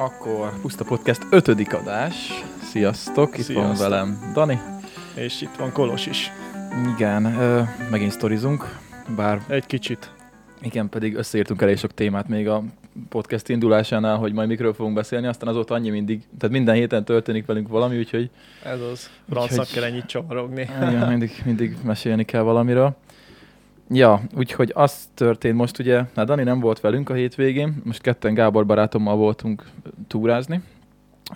Akkor Puszta Podcast ötödik adás. Sziasztok, itt van Sziasztok. velem Dani. És itt van Kolos is. Igen, ö, megint sztorizunk, bár Egy kicsit. igen, pedig összeírtunk elég sok témát még a podcast indulásánál, hogy majd mikről fogunk beszélni, aztán azóta annyi mindig, tehát minden héten történik velünk valami, úgyhogy Ez az. Francnak kell ennyit csavarogni. igen, mindig, mindig mesélni kell valamiről. Ja, úgyhogy az történt most ugye, hát Dani nem volt velünk a hétvégén, most ketten Gábor barátommal voltunk túrázni,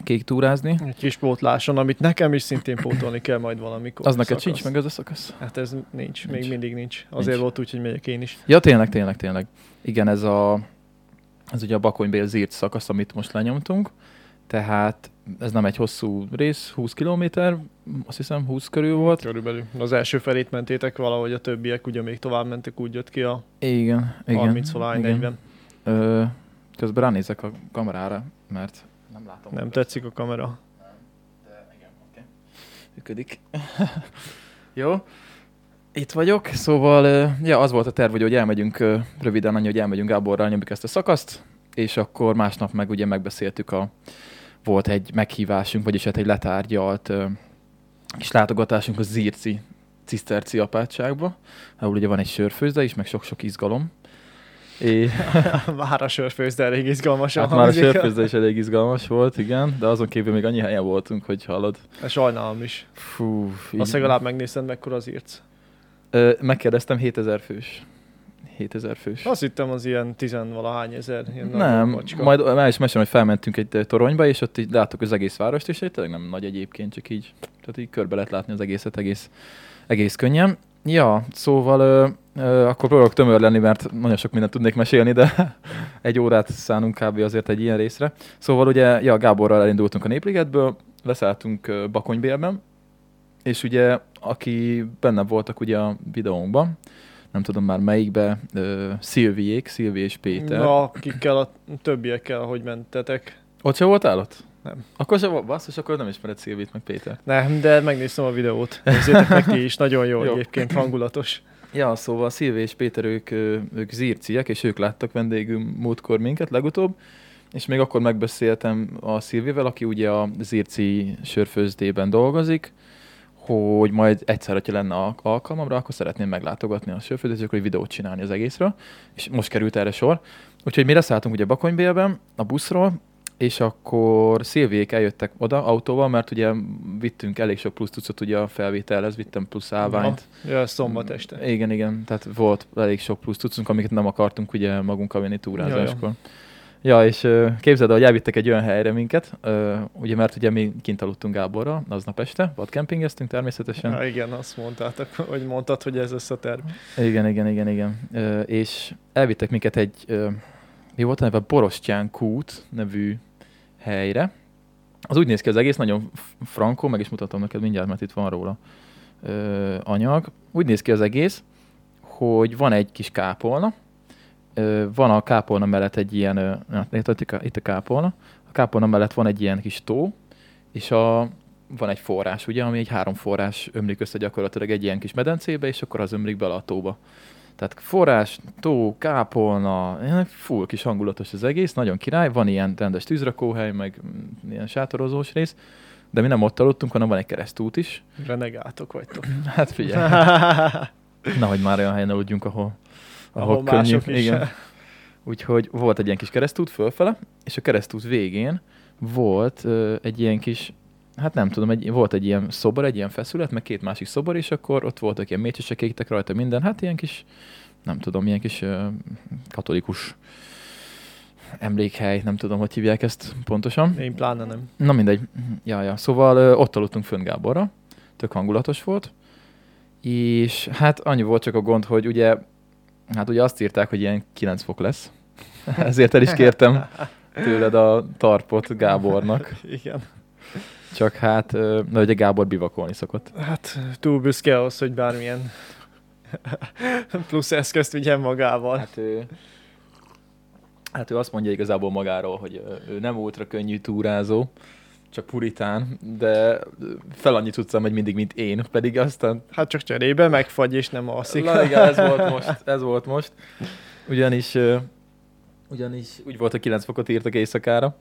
kék túrázni. Egy kis pótláson, amit nekem is szintén pótolni kell majd valamikor. Az neked sincs meg ez a szakasz? Hát ez nincs, még Nincs. mindig nincs. Azért Nincs. volt úgy, hogy megyek én is. Ja, tényleg, tényleg, tényleg. Igen, ez a ez ugye a Bakonybél zírt szakasz, amit most lenyomtunk. Tehát ez nem egy hosszú rész, 20 kilométer, azt hiszem 20 körül volt. Körülbelül. Az első felét mentétek valahogy, a többiek ugye még tovább mentek, úgy jött ki a Igen, igen. 30 valány, igen. 40. Ö, közben ránézek a kamerára, mert nem látom. Nem tetszik a kamera. De igen, oké. Működik. Jó. Itt vagyok, szóval ja, az volt a terv, hogy, elmegyünk röviden annyi, hogy elmegyünk Gáborral, nyomjuk ezt a szakaszt, és akkor másnap meg ugye megbeszéltük a volt egy meghívásunk, vagyis hát egy letárgyalt kis látogatásunk a Zirci ciszterci apátságba, ahol ugye van egy sörfőzde is, meg sok-sok izgalom. És Már a sörfőz, de elég izgalmas. hát már a sörfőzde is elég izgalmas volt, igen, de azon kívül még annyi helyen voltunk, hogy hallod. Sajnálom is. Fú, Azt legalább megnézted, mekkora az írc. Ö, megkérdeztem 7000 fős. 7000 fős. Azt hittem az ilyen tizenvalahány ezer. Ilyen nem, majd el is mesélem, hogy felmentünk egy toronyba, és ott így láttuk az egész várost, és tényleg nem nagy egyébként, csak így, tehát így körbe lehet látni az egészet egész, egész könnyen. Ja, szóval ö, ö, akkor próbálok tömör lenni, mert nagyon sok mindent tudnék mesélni, de egy órát szánunk kb. azért egy ilyen részre. Szóval ugye, ja, Gáborral elindultunk a Népligetből, leszálltunk Bakonybélben, és ugye, aki benne voltak ugye a videónkban, nem tudom már melyikbe, ö, Szilviék, Szilvi és Péter. Na, akikkel a többiekkel, hogy mentetek. Ott se voltál ott? Nem. Akkor se volt, basszus, akkor nem ismered Szilvit meg Péter. Nem, de megnéztem a videót. Nézzétek meg ti is, nagyon jó, Jó. egyébként, hangulatos. Ja, szóval Szilvi és Péter, ők, ők zírciek, és ők láttak vendégül múltkor minket legutóbb, és még akkor megbeszéltem a Szilvivel, aki ugye a zírci sörfőzdében dolgozik, hogy majd egyszer, hogyha lenne al- alkalmamra, akkor szeretném meglátogatni a sörfőzdét, és akkor egy videót csinálni az egészről, és most került erre sor. Úgyhogy mi leszálltunk ugye Bakonybélben a buszról, és akkor Szilviék eljöttek oda autóval, mert ugye vittünk elég sok plusz tucot ugye a felvételhez, vittem plusz állványt. Ja, szombat este. Igen, igen, tehát volt elég sok plusz tucunk, amiket nem akartunk ugye magunkkal vinni túrázáskor. Ja, ja. És ö, képzeld el, hogy elvittek egy olyan helyre minket, ugye mert ugye mi kint aludtunk Gáborral aznap este, vadkempingeztünk természetesen. Ja, igen, azt mondtátok, hogy mondtad, hogy ez lesz a terv. Igen, igen, igen, igen. És elvittek minket egy, mi volt a neve, Borostyán kút nevű helyre. Az úgy néz ki az egész, nagyon frankó, meg is mutatom neked mindjárt, mert itt van róla anyag. Úgy néz ki az egész, hogy van egy kis kápolna, van a kápolna mellett egy ilyen, na, itt, a- kápolna, a kápolna mellett van egy ilyen kis tó, és a, van egy forrás, ugye, ami egy három forrás ömlik össze gyakorlatilag egy ilyen kis medencébe, és akkor az ömlik bele a tóba. Tehát forrás, tó, kápolna, full kis hangulatos az egész, nagyon király, van ilyen rendes tűzrakóhely, meg mm, ilyen sátorozós rész, de mi nem ott aludtunk, hanem van egy keresztút is. Renegátok vagytok. Hát figyelj, nehogy már olyan helyen aludjunk, ahol, ahol, Ahol könnyű. mások is. Igen. Úgyhogy volt egy ilyen kis keresztút fölfele, és a keresztút végén volt ö, egy ilyen kis, hát nem tudom, egy, volt egy ilyen szobor, egy ilyen feszület, meg két másik szobor, és akkor ott voltak ilyen mécsesek, égtek rajta minden, hát ilyen kis, nem tudom, ilyen kis ö, katolikus emlékhely, nem tudom, hogy hívják ezt pontosan. Én pláne nem. Na mindegy. Ja, ja. Szóval ö, ott aludtunk fönn Gáborra, tök hangulatos volt, és hát annyi volt csak a gond, hogy ugye, hát ugye azt írták, hogy ilyen 9 fok lesz, ezért el is kértem tőled a tarpot Gábornak, Igen. csak hát, na ugye Gábor bivakolni szokott. Hát túl büszke ahhoz, hogy bármilyen plusz eszközt vigyen magával. Hát ő, hát ő azt mondja igazából magáról, hogy ő nem ultra könnyű túrázó, csak puritán, de fel annyit tudsz megy mindig, mint én, pedig aztán Hát csak cserébe megfagy és nem alszik. Na igen, ez volt most, ez volt most. Ugyanis, ugyanis úgy volt, hogy 9 fokot írtak éjszakára,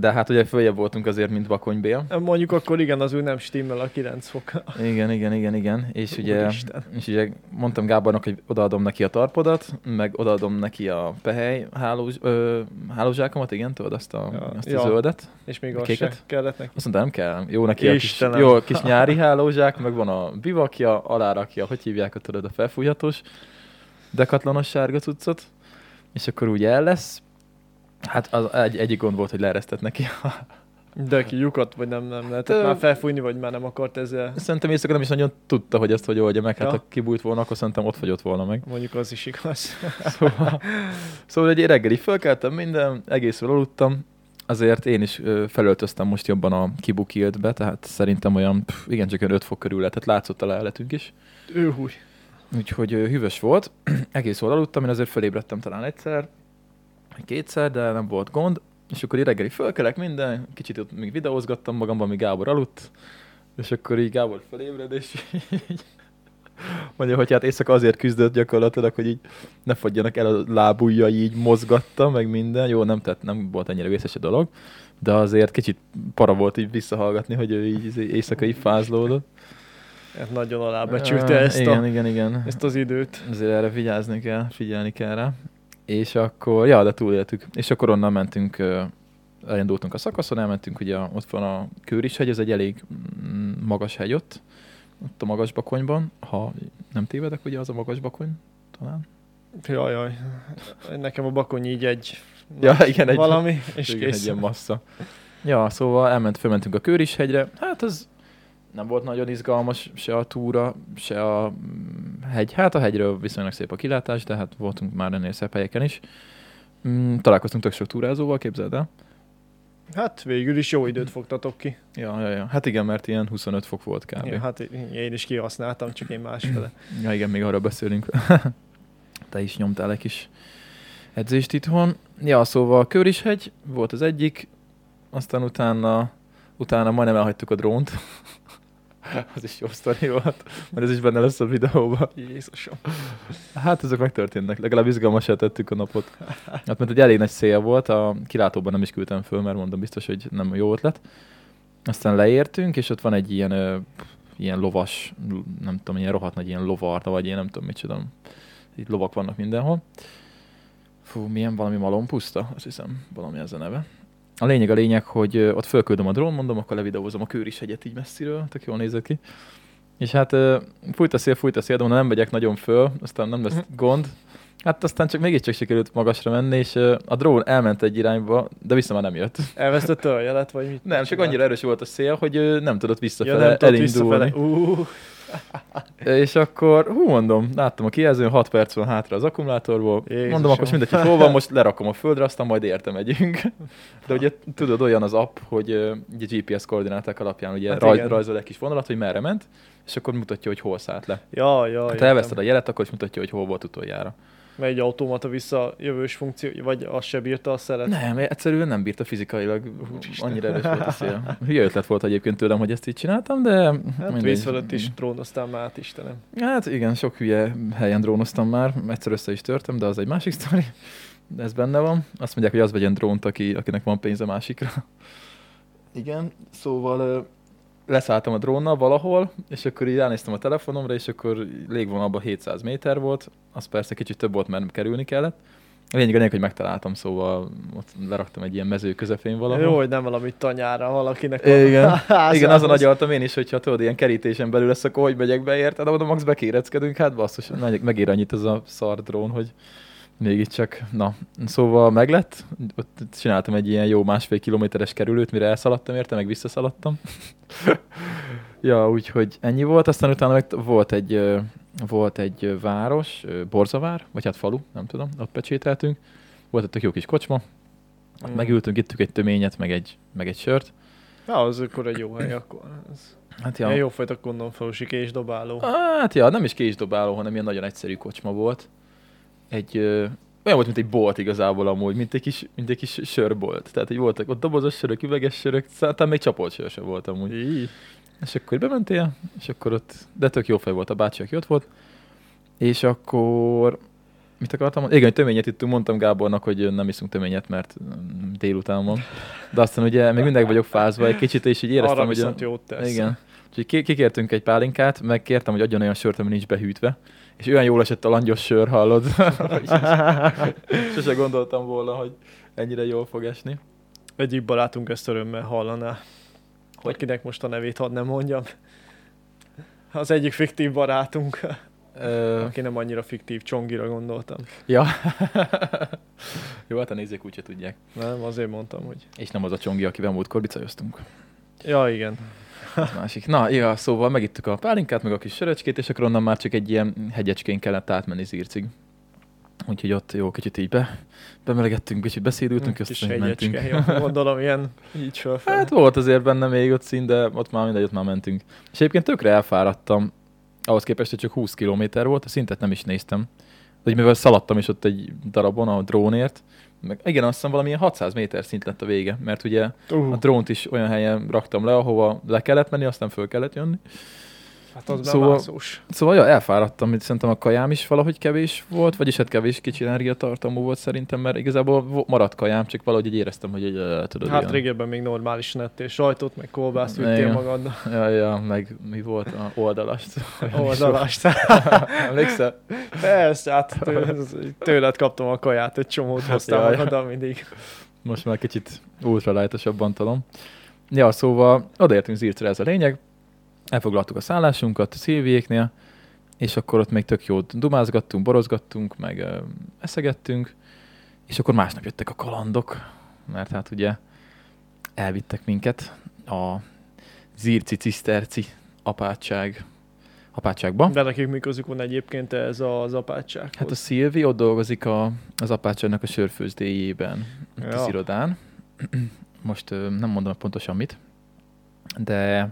De hát ugye följebb voltunk azért, mint Bakony Bél. Mondjuk akkor igen, az ő nem stimmel a 9 fok. Igen, igen, igen, igen. És ugye, Úristen. és ugye mondtam Gábornak, hogy odaadom neki a tarpodat, meg odaadom neki a pehely hálóz, ö, hálózsákomat, igen, tudod, azt a, Ja, azt a ja. zöldet. És még az Kéket? se kellett neki. Azt mondta, nem kell. Jó neki a kis, jó, kis nyári hálózsák, meg van a bivakja, alárakja, hogy hívják, ott tudod, a felfújhatós, dekatlanos sárga cuccot, és akkor úgy el lesz. Hát az egy, egyik gond volt, hogy leeresztett neki. De ki lyukat, vagy nem, nem lehetett Ö- már felfújni, vagy már nem akart ezzel. Szerintem éjszaka nem is nagyon tudta, hogy ezt hogy oldja meg. Hát Ja. ha kibújt volna, akkor szerintem ott fagyott volna meg. Mondjuk az is igaz. Szóval, szóval egy reggel így fölkeltem minden, egészről aludtam, azért én is felöltöztem most jobban a kibukiltbe, tehát szerintem olyan, pff, igen, csak olyan 5 fok körül lehetett, látszott a leheletünk is. Ő húj. Úgyhogy hűvös volt, egész jól aludtam, én azért fölébredtem talán egyszer, kétszer, de nem volt gond. És akkor így reggeli fölkelek minden, kicsit ott még videózgattam magamban, míg Gábor aludt, és akkor így Gábor fölébred, és így mondja, hogy hát éjszaka azért küzdött gyakorlatilag, hogy így ne fagyjanak el a lábujjai, így mozgatta, meg minden. Jó, nem, tehát nem volt ennyire vészes a dolog, de azért kicsit para volt így visszahallgatni, hogy ő így éjszaka így fázlódott. Hát nagyon alábecsülte ezt, igen, a, igen, igen. ezt az időt. Azért erre vigyázni kell, figyelni kell rá. És akkor, ja, de túléltük. És akkor onnan mentünk, elindultunk a szakaszon, elmentünk, ugye ott van a Kőrishegy, ez egy elég mm, magas hegy ott, ott a magas bakonyban, ha nem tévedek, ugye az a magas bakony, talán. Jaj, jaj. Nekem a bakony így egy... Ja, igen, egy- Valami, és Igen, egy kész. ilyen massza. Ja, szóval elment, fölmentünk a Kőrishegyre, hát az nem volt nagyon izgalmas, se a túra, se a mm, hegy. Hát a hegyről viszonylag szép a kilátás, de hát voltunk már ennél szebb helyeken is. Mm, találkoztunk tök sok túrázóval, képzeld el. Hát végül is jó időt fogtatok ki. Ja, ja, ja. Hát igen, mert ilyen 25 fok volt kb. Ja, hát én is kihasználtam, csak én másfele. Ja, igen, még arra beszélünk. Te is nyomtál egy kis edzést itthon. Ja, szóval Kőrishegy volt az egyik, aztán utána, utána majdnem elhagytuk a drónt. az is jó sztori volt, mert ez is benne lesz a videóban. Jézusom. Hát ezek megtörténnek, legalább izgalmasá tettük a napot. Hát mert egy elég nagy szél volt, a kilátóban nem is küldtem föl, mert mondom biztos, hogy nem jó ötlet. Aztán leértünk, és ott van egy ilyen, ö, ilyen lovas, nem tudom, ilyen rohadt nagy ilyen lovarda, vagy én nem tudom micsoda. Itt lovak vannak mindenhol. Fú, milyen valami malompuszta? Azt hiszem, valami ez a neve. A lényeg a lényeg, hogy ott fölküldöm a drón, mondom, akkor levideózom a Kőris hegyet így messziről, tök jól nézett ki. És hát fújt a szél, fújt a szél, de mondom, nem megyek nagyon föl, aztán nem lesz gond. Hát aztán csak mégiscsak sikerült magasra menni, és a drón elment egy irányba, de vissza már nem jött. Elvesztette a jelet, vagy mit? Nem, csak annyira erős volt a szél, hogy nem tudott ja, visszafele nem tudott elindulni. visszafele. Uh, És akkor, hú, mondom, láttam a kijelzőn, 6 perc van hátra az akkumulátorból. Jézusom. Mondom, akkor most mindegy, hogy hol van, most lerakom a földre, aztán majd érte megyünk. De ugye tudod, olyan az app, hogy ugye GPS koordináták alapján ugye Hát raj, rajzol egy kis vonalat, hogy merre ment, és akkor mutatja, hogy hol szállt le. ja, ja, Hát értem. elveszted a jelet, akkor is mutatja, hogy hol volt utoljára. Mert egy automata visszajövős funkció, vagy az se bírta a szeret. Nem, egyszerűen nem bírta fizikailag, Úristen. annyira erős volt a szél. Hülye ötlet volt egyébként tőlem, hogy ezt így csináltam, de Hát mindegy. víz fölött is trónoztál már át, Istenem. Hát igen, sok hülye helyen drónoztam már, egyszer össze is törtem, de az egy másik sztori. De ez benne van. Azt mondják, hogy az vegyen drónt, aki, akinek van pénze másikra. Igen, szóval leszálltam a drónnal valahol, és akkor így ránéztem a telefonomra, és akkor légvonalban 700 méter volt, az persze kicsit több volt, mert kerülni kellett. A lényeg a lényeg, hogy megtaláltam, szóval ott leraktam egy ilyen mező közepén valahol. Jó, hogy nem valami tanyára valakinek Igen. házához. Igen, azon agyaltam én is, hogyha tudod, ilyen kerítésen belül lesz, akkor hogy megyek be érted, de oda max bekéreckedünk, hát basszus, meg- megér annyit ez a szar drón, hogy mégiscsak, na, szóval meglett, ott csináltam egy ilyen jó másfél kilométeres kerülőt, mire elszaladtam érte, meg visszaszaladtam. ja, úgyhogy ennyi volt, aztán utána meg volt egy, volt egy város, Borzavár, vagy hát falu, nem tudom, ott pecsételtünk, volt egy tök jó kis kocsma, ott Mm. megültünk, ittük egy töményet, meg egy, meg egy sört, Ja, az akkor egy jó hely, akkor. Ez Hát ja. jó fajta kondonfalusi késdobáló. Hát ja, nem is késdobáló, hanem ilyen nagyon egyszerű kocsma volt. Egy, olyan volt, mint egy bolt igazából amúgy, mint egy kis, mint egy kis sörbolt. Tehát, hogy voltak ott dobozos sörök, üveges sörök, aztán még csapolt sör sem volt amúgy. Így. És akkor bementél, és akkor ott, de tök jó fej volt, a bácsi, aki ott volt. És akkor mit akartam mondani? Igen, töményet ittunk, mondtam Gábornak, hogy nem iszunk töményet, mert délután van. De aztán ugye még mindig vagyok fázva egy kicsit, és így éreztem, Arra hogy... viszont jót tesz. Igen. Úgyhogy ki- kikértünk egy pálinkát, meg kértem, hogy adjon olyan sört, ami nincs behűtve. És olyan jól esett a langyos sör, hallod? Sose gondoltam volna, hogy ennyire jól fog esni. Egyik barátunk ezt örömmel hallaná. Hogy kinek most a nevét hadd nem mondjam. Az egyik fiktív barátunk, Ö, aki nem annyira fiktív, Csongira gondoltam. ja. Jó, hát a nézők úgyse tudják. Nem, azért mondtam, hogy... És nem az a csongi, akivel múltkor bicajoztunk. Ja, igen. Az másik. Na, ja, szóval megittük a pálinkát, meg a kis söröcskét, és akkor onnan már csak egy ilyen hegyecskén kellett átmenni Zircig. Úgyhogy ott jó, kicsit így be, bemelegettünk, kicsit beszédültünk, Kis aztán mentünk. jó, gondolom ilyen így fölfelé. Hát volt azért benne még ott szín, de ott már mindegy, ott már mentünk. És egyébként tökre elfáradtam, ahhoz képest, hogy csak 20 km volt, a szintet nem is néztem. De mivel szaladtam is ott egy darabon a drónért, meg igen, azt hiszem valamilyen 600 méter szint lett a vége, mert ugye a uh, drónt is olyan helyen raktam le, ahova le kellett menni, aztán föl kellett jönni. Hát az szóval- szóval... Szóval ja, elfáradtam, hogy szerintem a kajám is valahogy kevés volt, vagyis hát kevés kicsi energiatartalmú volt szerintem, mert igazából maradt kajám, csak valahogy így éreztem, hogy egy, tudod, Hát ilyen- régebben még normális nettél sajtot, meg kolbászt vittél Igen. magaddal. Ja, ja, meg mi volt a oldalast. Oldalast. Emlékszel? Persze, hát tő- tőled kaptam a kaját, egy csomót hoztál Jaj. magaddal mindig. Most már kicsit ultralájtosabban talom. Ja, szóval odaértünk Zircre, ez a lényeg. Elfoglaltuk a szállásunkat Szilviéknél, és akkor ott még tök jót dumázgattunk, borozgattunk, meg ö, eszegettünk, és akkor másnap jöttek a kalandok, mert hát ugye elvittek minket a Zirci Ciszterci apátság, apátságba. De nekik mi közük van egyébként ez az apátsághoz? Hát a Szilvi ott dolgozik a, az apátságnak a sörfőzdéjében. Ja. az irodán. Most ö, nem mondom pontosan mit, de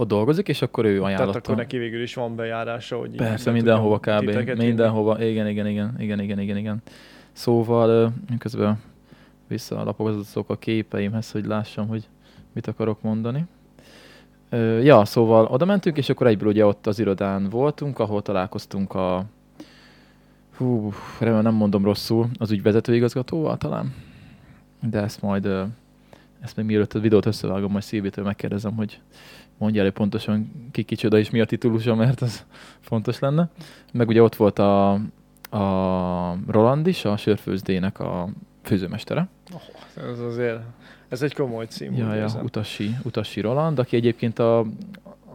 ott dolgozik, és akkor ő Tehát ajánlotta. akkor neki végül is van bejárása, hogy Persze, mindenhova kb. Mindenhova, igen, igen, igen, igen, igen, igen, igen. Szóval közben visszalapogatok a képeimhez, hogy lássam, hogy mit akarok mondani. Ja, szóval oda mentünk, és akkor egyből ugye ott az irodán voltunk, ahol találkoztunk a hú, remélem nem mondom rosszul, az ügyvezető igazgatóval talán. De ezt majd, ezt még mielőtt a videót összevágom, majd Szilvitől megkérdezem, hogy mondja elő pontosan ki kicsoda és mi a titulusa, mert az fontos lenne. Meg ugye ott volt a, a Roland is, a sörfőzdének a főzőmestere. Ez azért, ez egy komoly cím. Ja, ja. Utasi, Utasi Roland, aki egyébként a,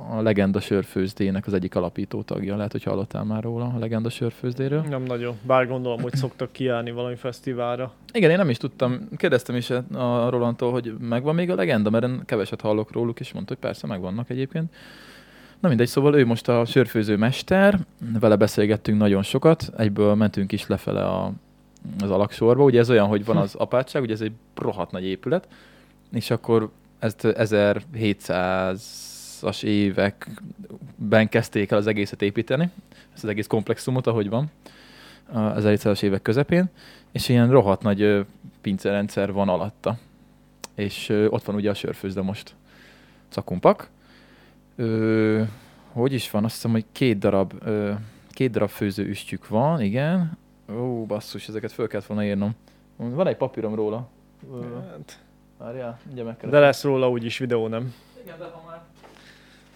a Legenda sörfőzdének az egyik alapító tagja. Lehet, hogy hallottál már róla, a Legenda sörfőzdéről. Nem nagyon. Bár gondolom, hogy szoktak kiállni valami fesztiválra. Igen, én nem is tudtam, kérdeztem is a Rolandtól, hogy megvan még a legenda, mert én keveset hallok róluk, és mondta, hogy persze megvannak egyébként. Na mindegy, szóval ő most a sörfőző mester, vele beszélgettünk nagyon sokat, egyből mentünk is lefele a, az alaksorba. Ugye ez olyan, hogy van az apátság, ugye ez egy rohadt nagy épület, és akkor ezt 1700-as években kezdték el az egészet építeni, ezt az egész komplexumot, ahogy van, az 1700-as évek közepén, és ilyen rohadt nagy pincerendszer van alatta. És ott van ugye a sörfőzde most. Cakumpak. Ö, hogy is van? Azt hiszem, hogy két darab, ö, két darab főző üstjük van, igen. Ó, basszus, ezeket föl kellett volna írnom. Van egy papírom róla. Hát, Várjál, mindjárt De megkeresem. lesz róla úgyis videó, nem? Igen, de ha már...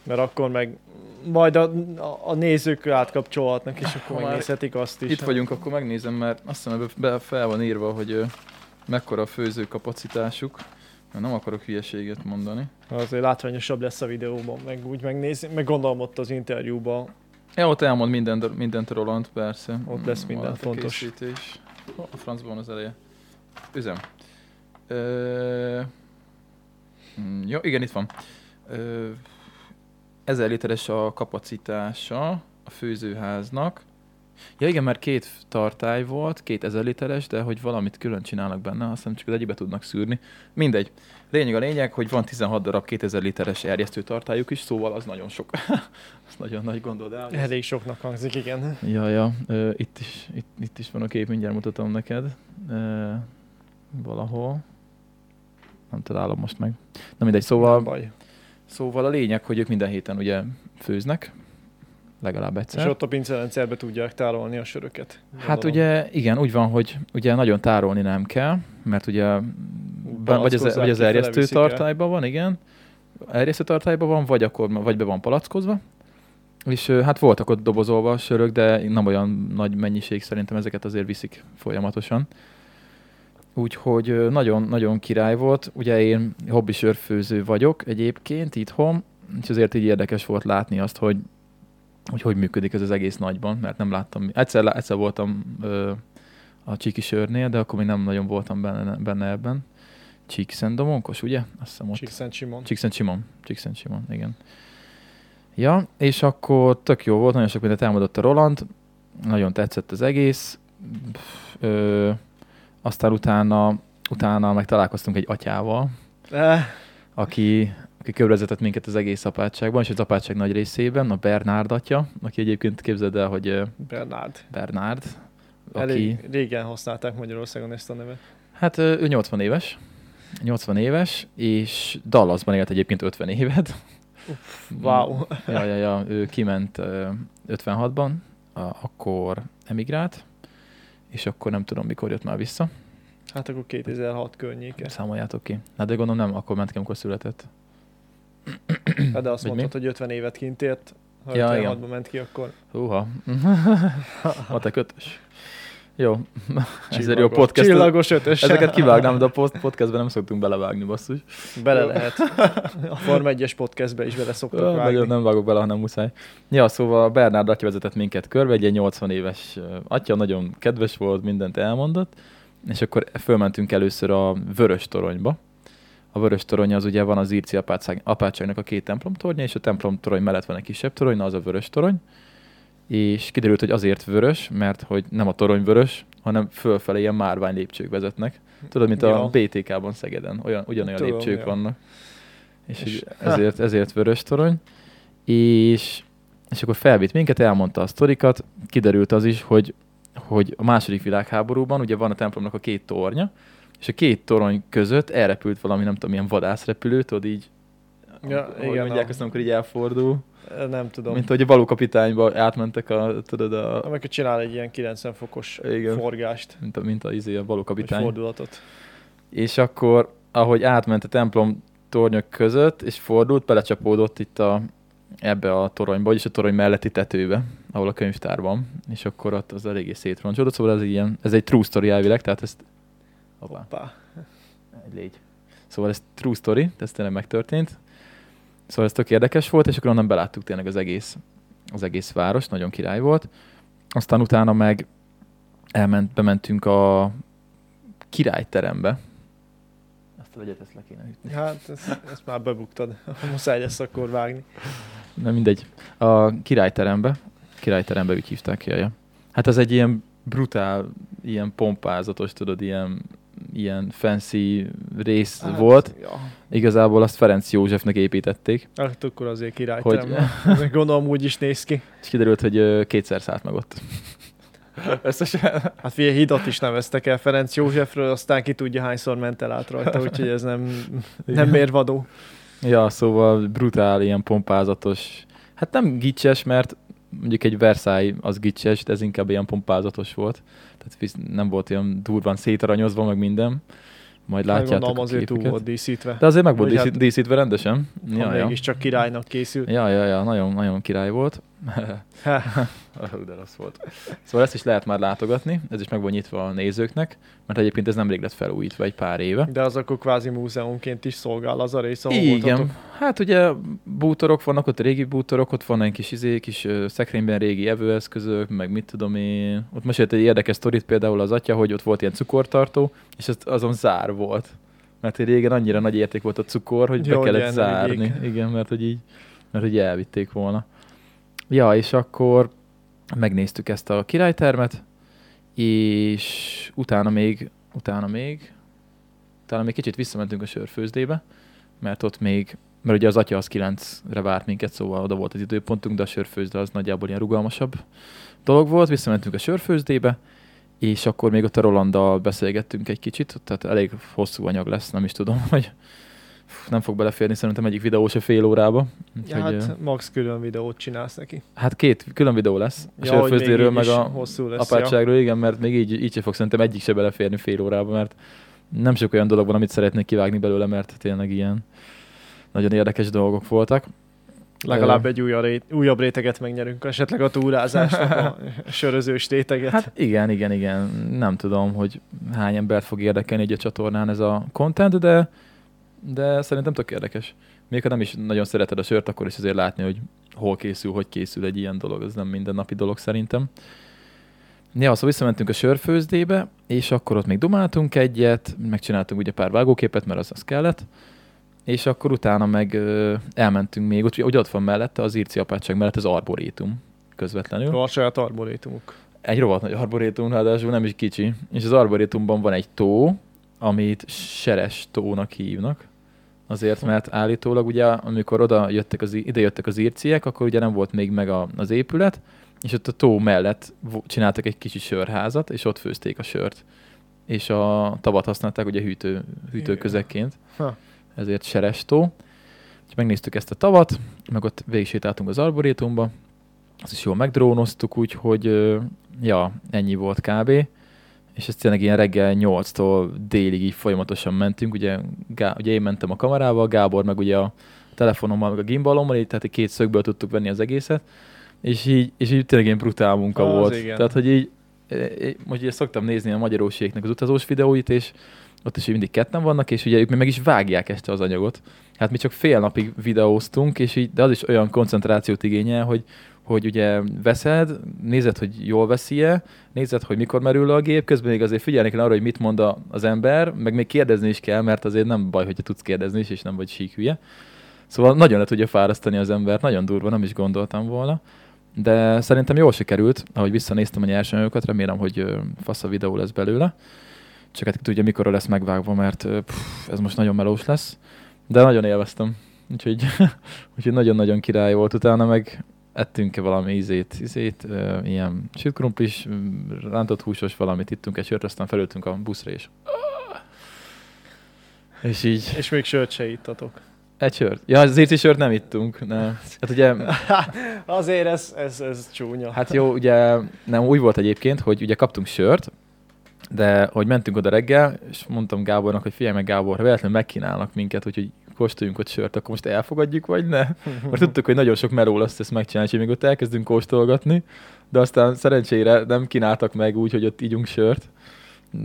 Mert akkor meg majd a, a, nézők átkapcsolhatnak, és akkor megnézhetik azt is. Itt vagyunk, akkor megnézem, mert azt hiszem, ebbe be fel van írva, hogy mekkora a főző kapacitásuk. Mert nem akarok hülyeséget mondani. Azért látványosabb lesz a videóban, meg úgy megnézni, meg gondolom ott az interjúban. Ja, ott elmond mindent, mindent Roland, persze. Ott lesz minden a fontos. készítés. A francban az eleje. Üzem. Ö... mm, Jó, igen, itt van. Ö... 1000 literes a kapacitása a főzőháznak. Ja igen, mert két tartály volt, két 1000 literes, de hogy valamit külön csinálnak benne, azt hiszem csak az egyikbe tudnak szűrni. Mindegy. Lényeg a lényeg, hogy van 16 darab 2000 literes erjesztő tartályuk is, szóval az nagyon sok. az nagyon nagy gondolod el. Elég soknak hangzik, igen. Ja, ja, itt, is, itt, itt is van a kép, mindjárt mutatom neked. Valahol. Nem találom most meg. Na mindegy, Nem szóval, baj. Szóval a lényeg, hogy ők minden héten ugye főznek, legalább És egyszer. ott a pincerendszerbe tudják tárolni a söröket. Hát gondolom. ugye, igen, úgy van, hogy ugye nagyon tárolni nem kell, mert ugye be- vagy az, vagy az erjesztő tartályban van, igen, erjesztő tartályban van, vagy akkor vagy be van palackozva, és hát voltak ott dobozolva a sörök, de nem olyan nagy mennyiség, szerintem ezeket azért viszik folyamatosan. Úgyhogy ö, nagyon, nagyon király volt. Ugye én hobbi sörfőző vagyok egyébként itthon, és azért így érdekes volt látni azt, hogy hogy, hogy működik ez az egész nagyban, mert nem láttam. Egyszer, egyszer voltam ö, a Csiki sörnél, de akkor még nem nagyon voltam benne, benne ebben. Csíkszentdomonkos, ugye? Azt hiszem ott. Csíkszent Simon. Csíkszent Simon. Csíkszent Simon, igen. Ja, és akkor tök jó volt, nagyon sok mindent elmondott a Roland, nagyon tetszett az egész. Pff, Ö, aztán utána, utána meg találkoztunk egy atyával, Eh, aki, aki körbevezetett minket az egész apátságban, és az apátság nagy részében, a Bernárd atya, aki egyébként képzeld el, hogy ö, Bernard. Bernárd, aki, Elég régen használták Magyarországon ezt a nevet. hát ő 80 éves, 80 éves, és Dallasban élt egyébként 50 évet. Wow. Ja, ja, ja, ő kiment ö, 56-ban, a, akkor emigrált, és akkor nem tudom, mikor jött már vissza. Hát akkor 2006 környéke. Számoljátok ki. Hát de gondolom nem, akkor ment ki, amikor született. Hát de azt Vagy mi? mondtad, hogy 50 évet kint élt. Ha Ja, 56-ban ment ki, akkor Húha. A te kötös. Jó. Ezért jó podcast. Csillagos ötös. Ezeket kivágnám, de a podcastben nem szoktunk belevágni, basszus. Bele lehet. A Form 1-es podcastbe is bele szoktak Ah, vágni. Nagyon nem vágok bele, hanem muszáj. Ja, szóval Bernárd atya vezetett minket körbe, egy ilyen 80 éves atya, nagyon kedves volt, mindent elmondott, és akkor fölmentünk először a Vörös toronyba. A Vörös torony az ugye van az apátság, apátságnak a két templom tornya, és a templom torony mellett van egy kisebb torony, na az a Vörös torony. És kiderült, hogy azért vörös, mert hogy nem a torony vörös, hanem fölfelé ilyen márvány lépcsők vezetnek. Tudod, mint a Ja. BTK-ban Szegeden, olyan, ugyanolyan Tudom, lépcsők ja. vannak. És, És- ezért, ezért vörös torony. És, és akkor felvitt minket, elmondta a sztorikat, kiderült az is, hogy, hogy a második világháborúban ugye van a templomnak a két tornya, és a két torony között elrepült valami, nem tudom, milyen vadászrepülő, tudod így, Ja, hogy igen, mondják a- azt, amikor így elfordul, Nem tudom. mint hogy a valókapitányba átmentek a, tudod, a, Amikor csinál egy ilyen 90 fokos Igen. forgást, mint a, mint a, izé, a vagy valókapitány. fordulatot. És akkor, ahogy átment a templom tornyok között, és fordult, belecsapódott itt a, ebbe a toronyba, vagyis a torony melletti tetőbe, ahol a könyvtár van, és akkor ott az eléggé szétroncsolódott, szóval ez, ilyen, ez egy true story elvileg, tehát ezt... Hoppá, Pá. egy légy. Szóval ez true story, ez tényleg megtörtént. Szóval ez tök érdekes volt, és akkor onnan beláttuk tényleg az egész, az egész város, nagyon király volt. Aztán utána meg elment, bementünk a királyterembe. Azt a vegyet, ezt le kéne ütni. Hát ezt, ezt már bebuktad. Muszáj lesz akkor vágni. Na mindegy. A királyterembe, királyterembe úgy hívták ki, ja. Hát ez egy ilyen brutál, ilyen pompázatos, tudod, ilyen, ilyen fancy rész hát, volt. Ja. Igazából azt Ferenc Józsefnek építették, Hát akkor azért király. Hogy-. Gondolom úgy is néz ki. és kiderült, hogy kétszer szállt meg ott. Összesen. Hát figyelj, hidat is neveztek el Ferenc Józsefről, aztán ki tudja hányszor ment el át rajta, úgyhogy ez nem, nem mérvadó. Ja, szóval brutál, ilyen pompázatos. Hát nem gicses, mert mondjuk egy Versailles az gicses, de ez inkább ilyen pompázatos volt. Tehát nem volt olyan durván szétaranyozva, meg minden. Majd Hát látjátok gondolom azért túl volt díszítve. De azért meg volt Vagy díszít, hát- díszítve rendesen. Ja, Ja, mégiscsak királynak készült. ja, ja, ja, nagyon, nagyon király volt. Hú, de rossz volt. Szóval ezt is lehet már látogatni, ez is meg van nyitva a nézőknek, mert egyébként ez nemrég lett felújítva, egy pár éve. de az akkor kvázi múzeumként is szolgál az a rész, ahol Igen, voltatok. hát ugye bútorok vannak, ott régi bútorok, ott van egy kis izé, kis szekrényben régi evőeszközök, meg mit tudom én. Ott mesélt egy érdekes sztorit például az atya, hogy ott volt ilyen cukortartó, és az, azon zár volt. Mert régen annyira nagy érték volt a cukor, hogy Jó, be kellett ilyen zárni. vigyék. Igen, mert hogy így, mert hogy elvitték volna. Ja, és akkor megnéztük ezt a királytermet, és utána még, utána még, utána még kicsit visszamentünk a sörfőzdébe, mert ott még, mert ugye az atya az 9-re várt minket, szóval oda volt az időpontunk, de a sörfőzde az nagyjából ilyen rugalmasabb dolog volt, visszamentünk a sörfőzdébe, és akkor még ott a Rolanddal beszélgettünk egy kicsit, tehát elég hosszú anyag lesz, nem is tudom, hogy nem fog beleférni szerintem egyik videó se fél órába. Ja, Úgyhogy, hát max külön videót csinálsz neki. hát két külön videó lesz. A Ja, hogy sörfőzdéről, meg a lesz, ja. apátságról, igen, mert még így, így se fog szerintem egyik se beleférni fél órába, mert nem sok olyan dolog van, amit szeretnék kivágni belőle, mert tényleg ilyen nagyon érdekes dolgok voltak. Legalább egy újabb, ré, újabb réteget megnyerünk, esetleg a túrázásnak a sörözős réteget. Hát igen, igen, igen. Nem tudom, hogy hány embert fog érdekelni egy a csatornán ez a content, de, de szerintem tök érdekes. Még ha nem is nagyon szereted a sört, akkor is azért látni, hogy hol készül, hogy készül egy ilyen dolog. Ez nem mindennapi dolog szerintem. Ja, szóval visszamentünk a sörfőzdébe, és akkor ott még dumáltunk egyet, megcsináltunk ugye pár vágóképet, mert az az kellett, és akkor utána meg ö, elmentünk még, ott, ugye ott van mellette az Irci apátság mellett az arborétum közvetlenül. A saját arborétumuk. Egy rohadt nagy arborétum, ráadásul nem is kicsi. És az arborétumban van egy tó, amit Seres tónak hívnak. Azért, mert állítólag ugye, amikor oda jöttek az, ide jöttek az írciek, akkor ugye nem volt még meg a, az épület, és ott a tó mellett csináltak egy kicsi sörházat, és ott főzték a sört. És a tavat használták ugye hűtő, hűtőközekként. Ezért Seres tó. Úgyhogy megnéztük ezt a tavat, meg ott végig sétáltunk az arborétumba, azt is jól megdrónoztuk, úgyhogy ja, ennyi volt kb. És ez tényleg ilyen reggel 8-tól délig így folyamatosan mentünk, ugye, Gá- ugye én mentem a kamerával, Gábor meg ugye a telefonommal, meg a gimbalommal, így, tehát két szögből tudtuk venni az egészet, és így, és így tényleg ilyen brutál munka Az volt. igen. Tehát, hogy így, eh, eh, most ugye szoktam nézni a magyaróségnek az utazós videóit, és ott is mindig ketten vannak, és ugye ők még meg is vágják este az anyagot. Hát mi csak fél napig videóztunk, és így, de az is olyan koncentrációt igényel, hogy, hogy ugye veszed, nézed, hogy jól veszi-e, nézed, hogy mikor merül le a gép, közben még azért figyelni kell arra, hogy mit mond az ember, meg még kérdezni is kell, mert azért nem baj, hogyha tudsz kérdezni is, és nem vagy sík hülye. Szóval nagyon le tudja fárasztani az embert, nagyon durva, nem is gondoltam volna. De szerintem jól sikerült, ahogy visszanéztem a nyersanyagokat, remélem, hogy fasz a videó lesz belőle. Csak hát tudja, mikor lesz megvágva, mert pff, ez most nagyon melós lesz. De nagyon élveztem. Úgyhogy, úgyhogy nagyon-nagyon király volt. Utána meg ettünk -e valami ízét, ízét ö, ilyen süt krumplis, m, rántott húsos valamit, ittünk egy sört, aztán felültünk a buszra, és és így És még sört se ittatok. egy sört. Ja, az írti sört nem ittunk. Nem. Hát ugye, Azért ez, ez, ez csúnya. hát jó, ugye nem úgy volt egyébként, hogy ugye kaptunk sört, de hogy mentünk oda reggel, és mondtam Gábornak, hogy figyelj meg Gábor, ha véletlenül megkínálnak minket, úgyhogy kóstoljunk ott sört, akkor most elfogadjuk, vagy ne? Mert tudtuk, hogy nagyon sok meló lesz ezt megcsinálni, és még ott elkezdünk kóstolgatni, de aztán szerencsére nem kínáltak meg úgy, hogy ott ígyunk sört.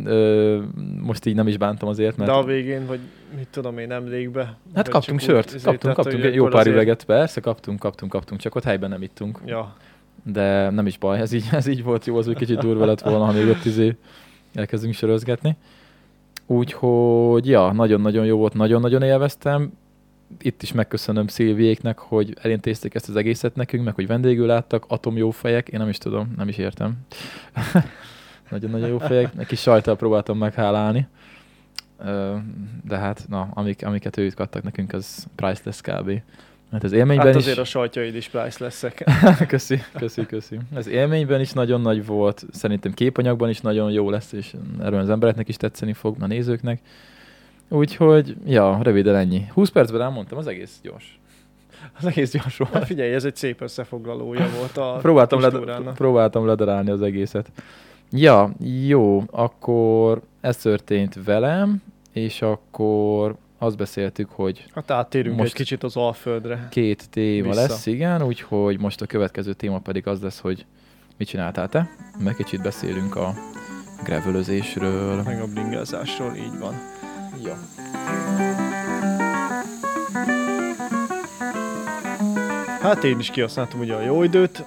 Ö, most így nem is bántam azért, mert... De a végén, vagy mit tudom én, emlékbe. Hát kaptunk sört, izé, kaptunk, tehát, kaptunk hogy egy jó pár azért- üveget, persze, kaptunk, kaptunk, kaptunk, csak ott helyben nem ittunk. Ja, De nem is baj, ez így, ez így volt jó, az úgy kicsit durva lett volna, ha még ott izé elkezdünk sörözgetni. Úgyhogy, ja, nagyon-nagyon jó volt, nagyon-nagyon élveztem. Itt is megköszönöm Szilviéknek, hogy elintézték ezt az egészet nekünk, meg hogy vendégül láttak, atom jó fejek, én nem is tudom, nem is értem. Nagyon-nagyon jó fejek, kis sajtal próbáltam meghálálni. De hát, na, amik, amiket ők adtak nekünk, az priceless kb. Mert az élményben hát is... azért a sajtjaid is price leszek. köszi, köszi, köszi. Az élményben is nagyon nagy volt, szerintem képanyagban is nagyon jó lesz, és erről az embereknek is tetszeni fog, a nézőknek. Úgyhogy, ja, röviden ennyi. 20 percben elmondtam, az egész gyors. Az egész gyors Hát volt. figyelj, ez egy szép összefoglalója volt a Próbáltam, led- próbáltam ledarálni az egészet. Ja, jó, akkor ez történt velem, és akkor azt beszéltük, hogy Hát áttérünk Most- egy kicsit az Alföldre. két téma Vissza. lesz, igen, úgyhogy most a következő téma pedig az lesz, hogy mit csináltál te? Meg kicsit beszélünk a gravelözésről. Meg a bringázásról, így van. Ja. Hát én is kihasználtam ugye a jó időt,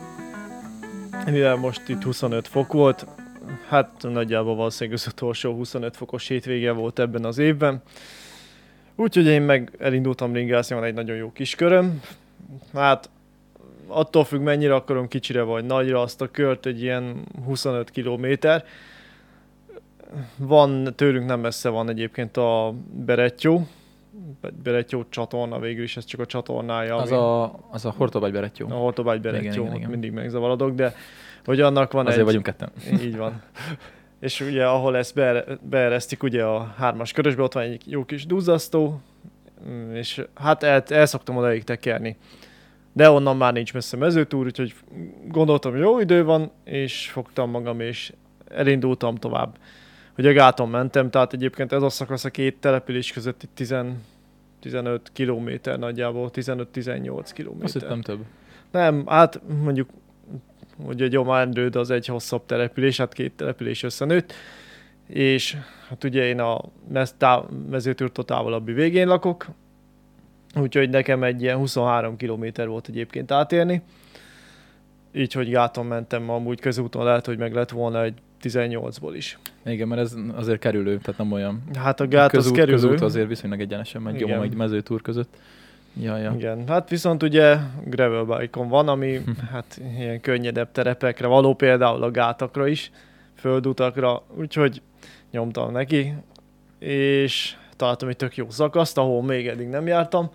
mivel most itt 25 fok volt, hát nagyjából valószínűleg az utolsó 25 fokos hétvége volt ebben az évben. Úgyhogy én meg elindultam ringázni, van egy nagyon jó kis köröm. Hát attól függ mennyire akarom kicsire vagy nagyra azt a kört, egy ilyen 25 kilométer. Van, tőlünk nem messze van egyébként a Berettyó, Berettyó csatorna, végül is ez csak a csatornája. Az ami- a, az a Hortobágy Berettyó. a Hortobágy Igen, Berettyó, igen, igen. mindig megzavarodok, de hogy annak van Azért egy... vagyunk ketten. Így van. És ugye, ahol ezt beere- beeresztik ugye a hármas körösbe, ott van egy jó kis duzzasztó, Mm, És hát el, el szoktam odaig tekerni. De onnan már nincs messze mezőtúr, úgyhogy gondoltam, jó idő van, és fogtam magam, és elindultam tovább. Hogy a gáton mentem, tehát egyébként ez a szakasz a két település között itt 10, 15 kilométer nagyjából, 15-18 Azt kilométer. hittem több. Nem, hát mondjuk, hogy a Gyomárendőd az egy hosszabb település, hát két település összenőtt, és hát ugye én a mez, tá, mezőtúrtól távolabbi végén lakok, úgyhogy nekem egy ilyen 23 kilométer volt egyébként átérni, így, hogy gáton mentem, amúgy közúton lehet, hogy meg lett volna egy 18-ból is. Igen, mert ez azért kerülő, tehát nem olyan. Hát a gát az közút, kerülő. közút azért viszonylag egyenesen megy, gyomom egy mezőtúr között. Ja, ja. Igen, hát viszont ugye gravel bike van, ami hát ilyen könnyedebb terepekre való, például a gátakra is, földutakra, úgyhogy nyomtam neki, és találtam egy tök jó szakaszt, ahol még eddig nem jártam.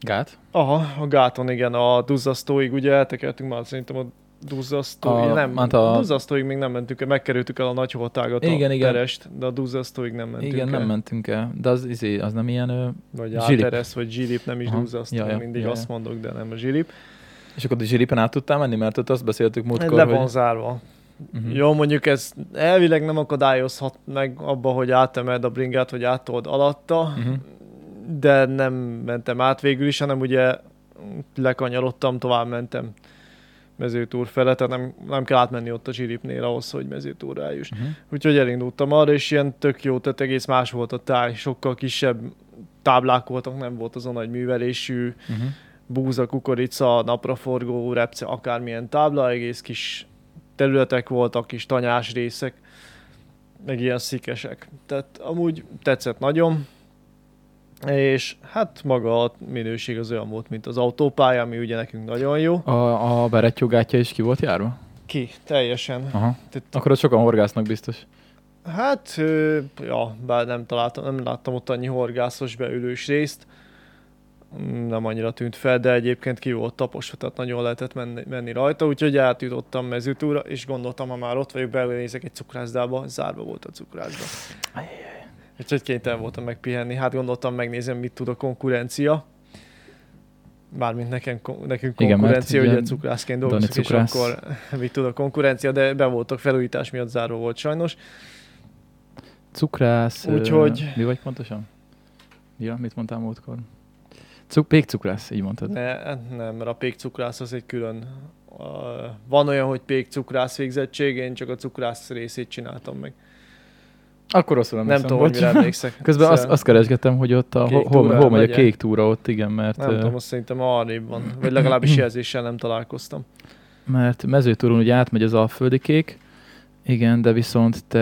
Gát? Aha, a gáton igen, a duzzasztóig ugye eltekertünk már szerintem a duzzasztóig, A- nem, hát a... duzzasztóig még nem mentünk el, megkerültük el a nagy holtágat, a Igen, igen. terest, de a duzzasztóig nem mentünk Igen, el. nem mentünk el. De az, izé, az nem ilyen... Ö... Vagy Zsilip. áteresz, vagy zsilip, nem is duzzasztó, ja, ja, mindig ja, azt ja. mondok, de nem a zsilip. És akkor a zsilipen át tudtál menni? Mert ott azt beszéltük múltkor, Le hogy... van zárva. Mhm. Jó, mondjuk ez elvileg nem akadályozhat meg abba, hogy átemed a bringát, hogy átold alatta, Mhm. de nem mentem át végül is, hanem ugye lekanyarodtam, tovább mentem mezőtúr fele, tehát nem, nem kell átmenni ott a zsiripnél ahhoz, hogy mezőtúrra eljuss. Mhm. Úgyhogy elindultam arra, és ilyen tök jó, tehát egész más volt a táj, sokkal kisebb táblák voltak, nem volt az a nagy művelésű, Mhm. búza, kukorica, napraforgó, repce, akármilyen tábla, egész kis területek voltak, kis tanyás részek, meg ilyen szikesek. Tehát amúgy tetszett nagyon, és hát maga a minőség az olyan volt, mint az autópálya, ami ugye nekünk nagyon jó. A, a berettyogátja is ki volt járva? Ki, teljesen. Aha. Tehát, Akkor ott sokan horgásznak biztos. hát, ja, bár nem találtam, nem láttam ott annyi horgászos beülős részt, nem annyira tűnt fel, de egyébként ki volt taposva, tehát nagyon lehetett menni, menni rajta, úgyhogy átjutottam mezőtúra, és gondoltam, ha már ott vagyok, belőnézek egy cukrászdába, zárva volt a cukrászda. Úgyhogy kénytelen voltam megpihenni, hát gondoltam megnézem, mit tud a konkurencia. Mármint nekem, nekünk Igen, konkurencia, ugye ugye cukrászként dolgozunk, és cukrász. akkor mit tud a konkurencia, de be voltak felújítás miatt zárva volt sajnos. Cukrász... Úgyhogy- Mi vagy pontosan? Ja, mit mondtál múltkor? Cuk, pékcukrász, így mondtad. Ne, nem, mert a pékcukrász az egy külön... Uh, van olyan, hogy pékcukrász végzettség, én csak a cukrász részét csináltam meg. Akkor rosszul Nem tudom, hogy mire emlékszek. Közben azt, azt keresgettem, hogy ott a, Kék hol, hol, megy a kék túra ott, igen, mert, Nem ö, tudom, azt szerintem arrébb van. Vagy legalábbis jelzéssel nem találkoztam. mert mezőtúron ugye átmegy az alföldi kék, igen, de viszont te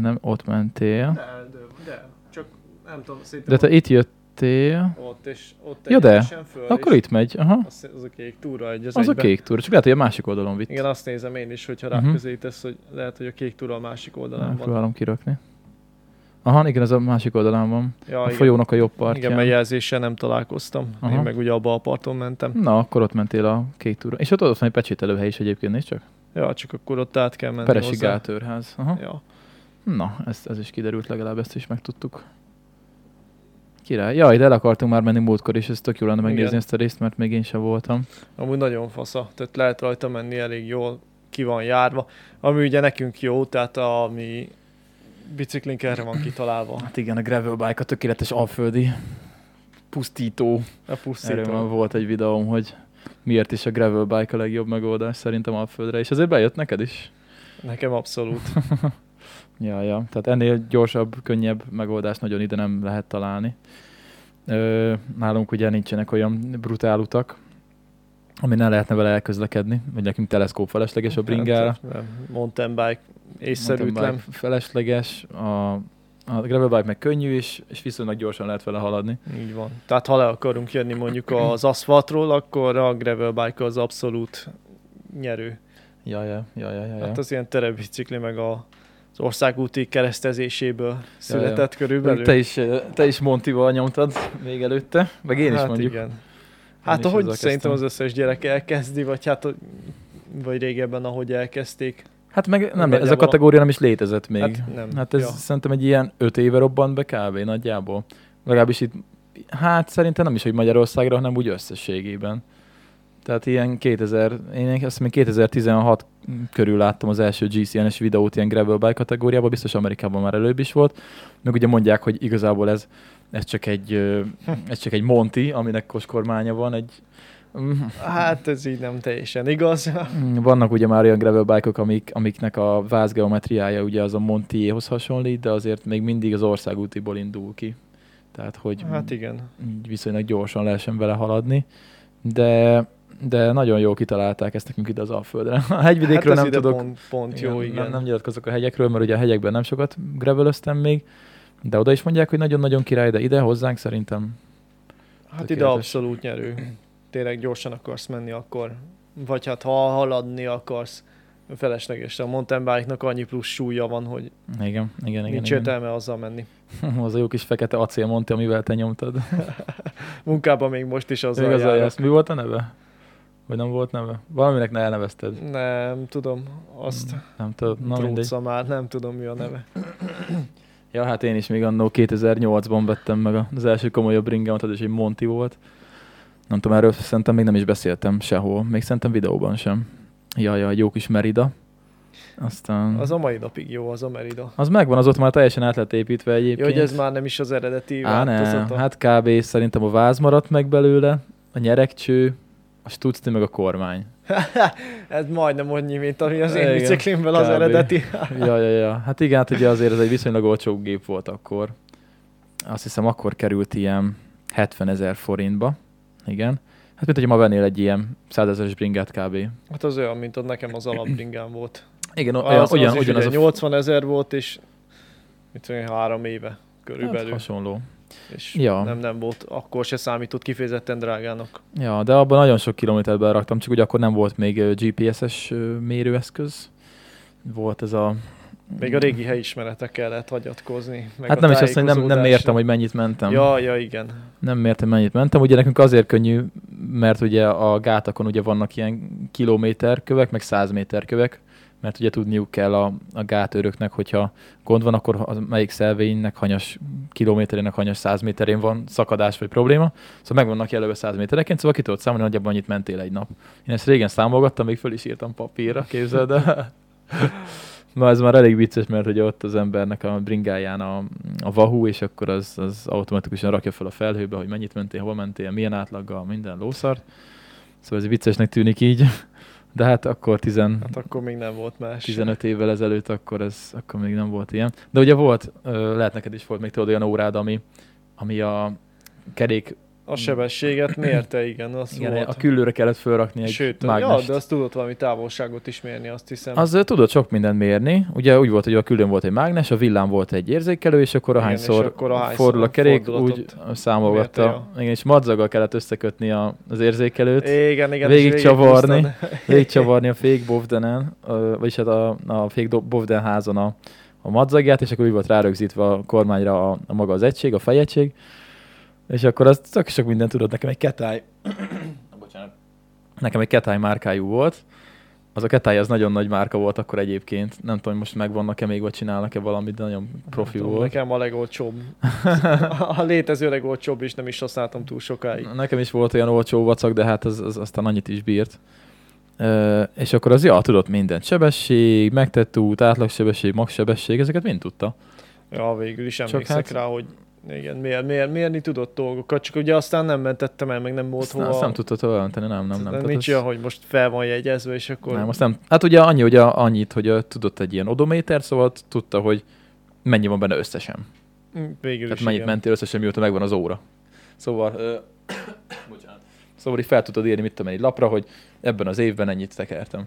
nem ott mentél, De, de, de csak nem tudom, szerintem de te itt jöttél, ott és ott Ja, de. föl, akkor itt megy, aha, Az, az a kék túra egy az, az a kék túra, csak lehet, hogy a másik oldalon vitt. Igen, azt nézem én is, hogyha Mhm. ráközelítesz, hogy lehet, hogy a kék túra a másik oldalán van. Próbálom kirakni. Aha, igen, ez a másik oldalán van. Ja, A igen. folyónak a jobb Igen, partján. mert jelzéssel nem találkoztam. Aha. Én meg ugye abba a parton mentem. Na, akkor ott mentél a kék túra. És ott ott van egy pecsételőhely is egyébként, nézd csak. Ja, csak akkor ott át kell menni Peresi hozzá. Gáltőrház. Aha. Ja. Na, ez, ez is kiderült, legalább ezt is megtudtuk. Király. Jaj, de el akartunk már menni múltkor, és ez tök jó lenne megnézni Igen. ezt a részt, mert még én sem voltam. Amúgy nagyon fasza, tehát lehet rajta menni elég jól, ki van járva. Ami ugye nekünk jó, tehát a mi biciklink erre van kitalálva. Hát igen, a gravel bike a tökéletes alföldi pusztító. A Erről pusztító. már volt egy videóm, hogy miért is a gravel bike a legjobb megoldás szerintem alföldre, és azért bejött neked is. Nekem abszolút. Ja, ja. Tehát ennél gyorsabb, könnyebb megoldást nagyon ide nem lehet találni. Ö, nálunk ugye nincsenek olyan brutál utak, ami ne lehetne vele elközlekedni, vagy nekünk teleszkóp felesleges a bringára. Hát, nem, mountain bike észszerűtlen. Mountain bike felesleges, a, a gravel bike meg könnyű, és, és viszonylag gyorsan lehet vele haladni. Így van. Tehát ha le akarunk jönni mondjuk az aszfaltról, akkor a gravel bike az abszolút nyerő. Ja, ja, ja, ja, ja. Hát az ilyen terepbicikli meg a az országúti keresztezéséből született ja. körülbelül. Te is, te is Montival nyomtad még előtte, meg én is hát mondjuk. Igen. Hát is ahogy szerintem az összes gyerek elkezdi, vagy hát vagy régebben, ahogy elkezdték. Hát meg nem, ez a kategória nem is létezett még. Hát nem. Hát ez Ja. szerintem egy ilyen öt éve robbant be kb. nagyjából. Legalábbis itt, hát szerintem nem is, hogy Magyarországra, hanem úgy összességében. Tehát ilyen 2000, én azt még 2016 körül láttam az első GCN-es videót ilyen gravel bike kategóriában, biztos Amerikában már előbb is volt. Meg ugye mondják, hogy igazából ez, ez csak egy, ez csak egy Monty, aminek koskormánya van, egy Hát ez így nem teljesen igaz. vannak ugye már olyan gravel bike amik, amiknek a vázgeometriája ugye az a Montiéhoz hasonlít, de azért még mindig az országútiból indul ki. Tehát, hogy Hát igen. viszonylag gyorsan lehessen vele haladni. De, de nagyon jól kitalálták ezt nekünk ide az Alföldre. A hegyvidékről hát nem ide tudok, Pont, pont jó, igen. Nem, nem nyilatkozok a hegyekről, mert ugye a hegyekben nem sokat gravelöztem még, de oda is mondják, hogy nagyon-nagyon király, de ide hozzánk szerintem Hát ide tökéletes. abszolút nyerő. Tényleg gyorsan akarsz menni, akkor vagy hát ha haladni akarsz, feleslegesen. A mountain bike-nak annyi plusz súlya van, hogy igen, igen, igen. nincs igen. értelme azzal menni. az a jó kis fekete acél Monti, amivel te nyomtad. Munkában még most is azzal Igaz, járok. ezt mi volt a neve? Vagy nem volt neve? Valaminek ne elnevezted. Nem tudom, azt Nem tudod. Na mindegy. Tróca már, nem tudom mi a neve. Ja, hát én is még annó 2008-ban vettem meg az első komolyabb ringemet, az is egy Monti volt. Nem tudom, erről szerintem még nem is beszéltem sehol. Még szerintem videóban sem. Ja, ja, jó kis Merida. Aztán... Az a mai napig jó, az a Merida. az megvan, az ott már teljesen át lett építve Jó, egyébként. hogy ez már nem is az eredeti Á, változata. Hát kb. szerintem a váz maradt meg belőle, a nyerekcső, a stucni meg a kormány. ez majdnem annyi, mint ami az én Igen, biciklimben az eredeti. ja, ja, ja. Hát igen, hát ugye azért ez egy viszonylag olcsó gép volt akkor. Azt hiszem akkor került ilyen 70 ezer forintba. Igen. Hát mint hogy ma vennél egy ilyen 100 ezeres bringát kb. Hát az olyan, mint ott nekem az alapbringám volt. Igen, olyan, az, olyan, az is ugyanaz ugye a 80 ezer volt, és mit tudom, három éve hát, körülbelül. hasonló. És Ja. nem, nem volt, akkor se számított kifejezetten drágának. Ja, de abban nagyon sok kilométert beraktam, csak ugye akkor nem volt még GPS-es mérőeszköz. Volt ez a... Még a régi helyismeretek kellett hagyatkozni. Meg Hát nem is azt, hogy nem, nem mértem, hogy mennyit mentem. Ja, ja, igen. Nem mértem, mennyit mentem. Ugye nekünk azért könnyű, mert ugye a gátakon ugye vannak ilyen kilométerkövek, meg 100 méter kövek, mert ugye tudniuk kell a, a gátőröknek, hogyha gond van, akkor az melyik szelvénynek hanyas kilométerének hanyas 100 méterén van szakadás vagy probléma. Szóval meg vannak jelölve 100 méterenként, szóval ki tudod számolni, nagyjából annyit mentél egy nap. Én ezt régen számolgattam, még föl is írtam papírra, képzeld el. Na ez már elég vicces, mert ugye ott az embernek a bringáján a, a Wahoo, és akkor az, az automatikusan rakja fel a felhőbe, hogy mennyit mentél, hol mentél, milyen átlaggal, minden lószart. Szóval ez viccesnek tűnik így, de hát akkor 10, Hát akkor még nem volt más. 15 évvel ezelőtt akkor ez akkor még nem volt ilyen. De ugye volt, lehet neked is volt még tudod olyan órád, ami, ami a kerék, A sebességet mérte, igen, az igen, volt. a küllőre kellett fölrakni egy Sőt, ja, mágnest. de azt tudott valami távolságot is mérni, azt hiszem. Az ö, tudod sok mindent mérni. Ugye úgy volt, hogy a küldön volt egy mágnes, a villám volt egy érzékelő, és akkor Igen, ahányszor, és akkor ahányszor fordul a kerék, úgy számolgatta. Igen, és madzaggal kellett összekötni a, az érzékelőt, Igen, igen. Végig és csavarni. végighúztad. végigcsavarni a fék bovdenen, ö, vagyis hát a, a fék do- bovden házon a, a madzagját, és akkor úgy volt rárögzítve a kormányra a, a maga az egység, a fejegység, és akkor az csak sok mindent tudod, nekem egy ketály, bocsánat, nekem egy ketály márkájú volt, az a ketály az nagyon nagy márka volt akkor egyébként, nem tudom, hogy most megvannak-e még, vagy csinálnak-e valamit, de nagyon profi Tudom, volt. Nekem a legolcsóbb. a létező legolcsóbb, és nem is használtam túl sokáig. Nekem is volt olyan olcsó vacak, de hát az, az aztán annyit is bírt. Uh, és akkor az, ja, tudott mindent. Sebesség, megtett út, átlagsebesség, magsebesség, ezeket mind tudta. Ja, végül is Csak emlékszek hát- rá, hogy igen, mér, mér, mérni tudott dolgokat, csak ugye aztán nem mentettem el, meg nem volt Azt, hova. azt nem tudta továbbmenteni, nem, nem, nem. nem Tehát nincs olyan, hogy most fel van jegyezve, és akkor... nem, azt nem. Hát ugye annyi, a, annyit, hogy uh, tudott egy ilyen odométer, szóval tudta, hogy mennyi van benne összesen. Mm, Végül Tehát is mennyit igen. mentél összesen, mióta megvan az óra. Szóval, uh, bocsánat. Szóval így fel tudod írni, mit tudom egy lapra, hogy ebben az évben ennyit tekertem.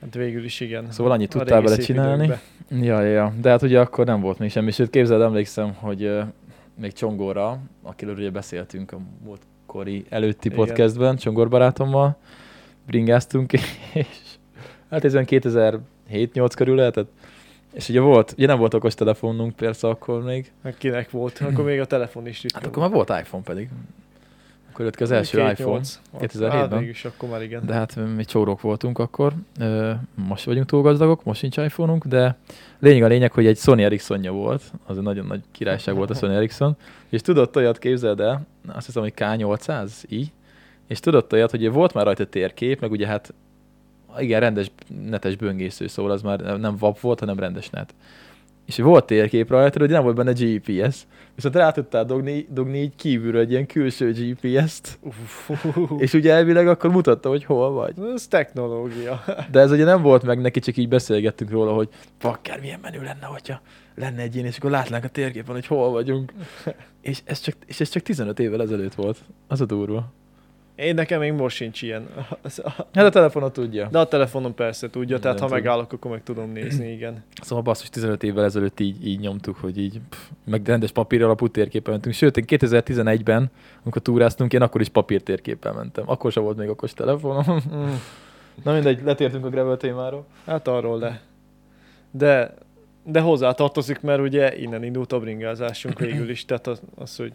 Hát végül is igen. Szóval annyit tudtál vele csinálni. időkbe. Ja, ja, ja, de hát ugye akkor nem volt még semmi. Sőt, képzeld, emlékszem, hogy még Csongorra, akiről ugye beszéltünk a múltkori előtti Igen. podcastben, Csongor barátommal, bringáztunk, és hát ez olyan 2007-8 körül lehetett. És ugye volt, ugye nem volt okostelefonunk persze akkor még, Kinek volt? Akkor még a telefon is ritka hát akkor már volt iPhone pedig. Akkor jött az első iPhone. nyolc. 2007-ben. Hát mégis akkor már igen. De hát mi csórok voltunk akkor, most vagyunk túl gazdagok, most nincs iPhone-unk, de lényeg a lényeg, hogy egy Sony Ericssonja volt, az egy nagyon nagy királyság volt a Sony Ericsson, és tudott olyat, képzeld el, azt hiszem, hogy K800i, és tudott olyat, hogy volt már rajta térkép, meg ugye hát igen, rendes netes böngésző, szóval az már nem VAP volt, hanem rendes net. És volt térkép rajta, hogy nem volt benne GPS, viszont rá tudtál dugni, dugni így kívülről egy ilyen külső GPS-t, és ugye elvileg akkor mutatta, hogy hol vagy. Ez technológia. De ez ugye nem volt meg neki, csak így beszélgettünk róla, hogy bakker, milyen menő lenne, hogyha lenne egy ilyen, és akkor látnánk a térképen, hogy hol vagyunk. és, ez csak, és ez csak 15 évvel ezelőtt volt. Az a durva. Én nekem még most sincs ilyen. Hát a telefonot tudja. De a telefonom persze tudja, tehát ha Mindent tud. megállok, akkor meg tudom nézni, igen. Szóval basszus, 15 évvel ezelőtt így, így nyomtuk, hogy így, pff, meg rendes papír alapú térképen mentünk. Sőt, én 2011-ben, amikor túráztunk, én akkor is papír térképpel mentem. Akkor sem volt még okos telefonom. Mm. Na mindegy, letértünk a gravel témáról. Hát arról le. De, de hozzá tartozik, mert ugye innen indult a bringázásunk végül is, tehát az, az hogy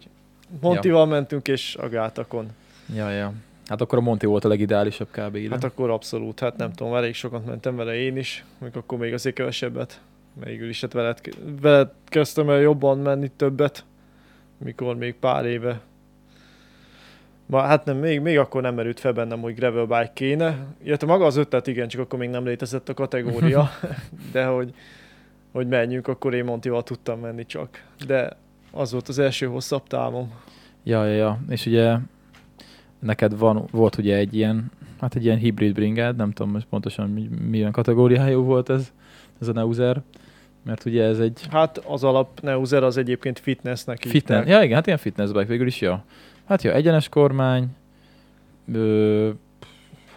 Montival mentünk és a gátakon. Ja, ja. Hát akkor a Monti volt a legideálisabb kb. ide. Hát akkor abszolút, hát nem tudom, elég sokat mentem vele én is, még akkor még azért kevesebbet. Végül is, hát veled, veled kezdtem el jobban menni többet, mikor még pár éve. Ma, hát nem, még, még akkor nem merült fel bennem, hogy gravel bike kéne. Illetve maga az ötlet, igen, csak akkor még nem létezett a kategória, de hogy, hogy menjünk, akkor én Montival tudtam menni csak. De az volt az első hosszabb távom. Ja, ja, ja. És ugye neked van, volt ugye egy ilyen, hát egy ilyen hibrid bringád, nem tudom most pontosan mi, milyen kategóriájú volt ez, ez a Neuser, mert ugye ez egy Hát az alap Neuser az egyébként fitnessnek fitness, ja igen, hát ilyen fitness bike végül is, ja. Hát ja, egyenes kormány, ö,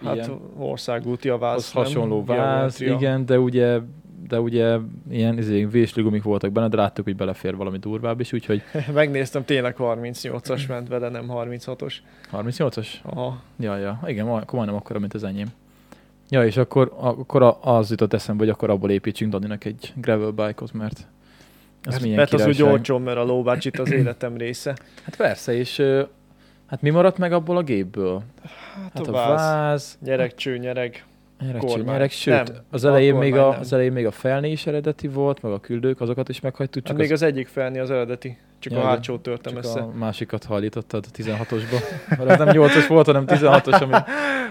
Hát ilyen, országúti a váz. az nem? hasonló váz, Geometria. igen, de ugye de ugye ilyen izé, vésligumik voltak benne, de láttuk, hogy belefér valami durvább is, úgyhogy Megnéztem, tényleg 38-as ment vele, nem 36-os. 38-as? Aha. Ja, ja, igen, akkor majdnem akkora, mint az enyém. Ja, és akkor, akkor az jutott eszembe, hogy akkor abból építsünk Daninak egy gravel bike-ot, mert az Mert, milyen mert az úgy királyság. olcsó, mert a low budget az életem része. Hát persze, és hát mi maradt meg abból a gépből? Hát, Hát a a váz, váz, nyeregcső, nyereg. Nyerek, kormány. nyerek, sőt, Nem, az a elején, még a, nem. az elején még a felné is eredeti volt, meg a küldők, azokat is meghagytuk, Csak csak, még az, egyik felni az eredeti. Csak Ja, a igen. hátsót törtem csak össze. a másikat hajlítottad a 16-osba. Mert az nem 8-os volt, hanem 16-os, ami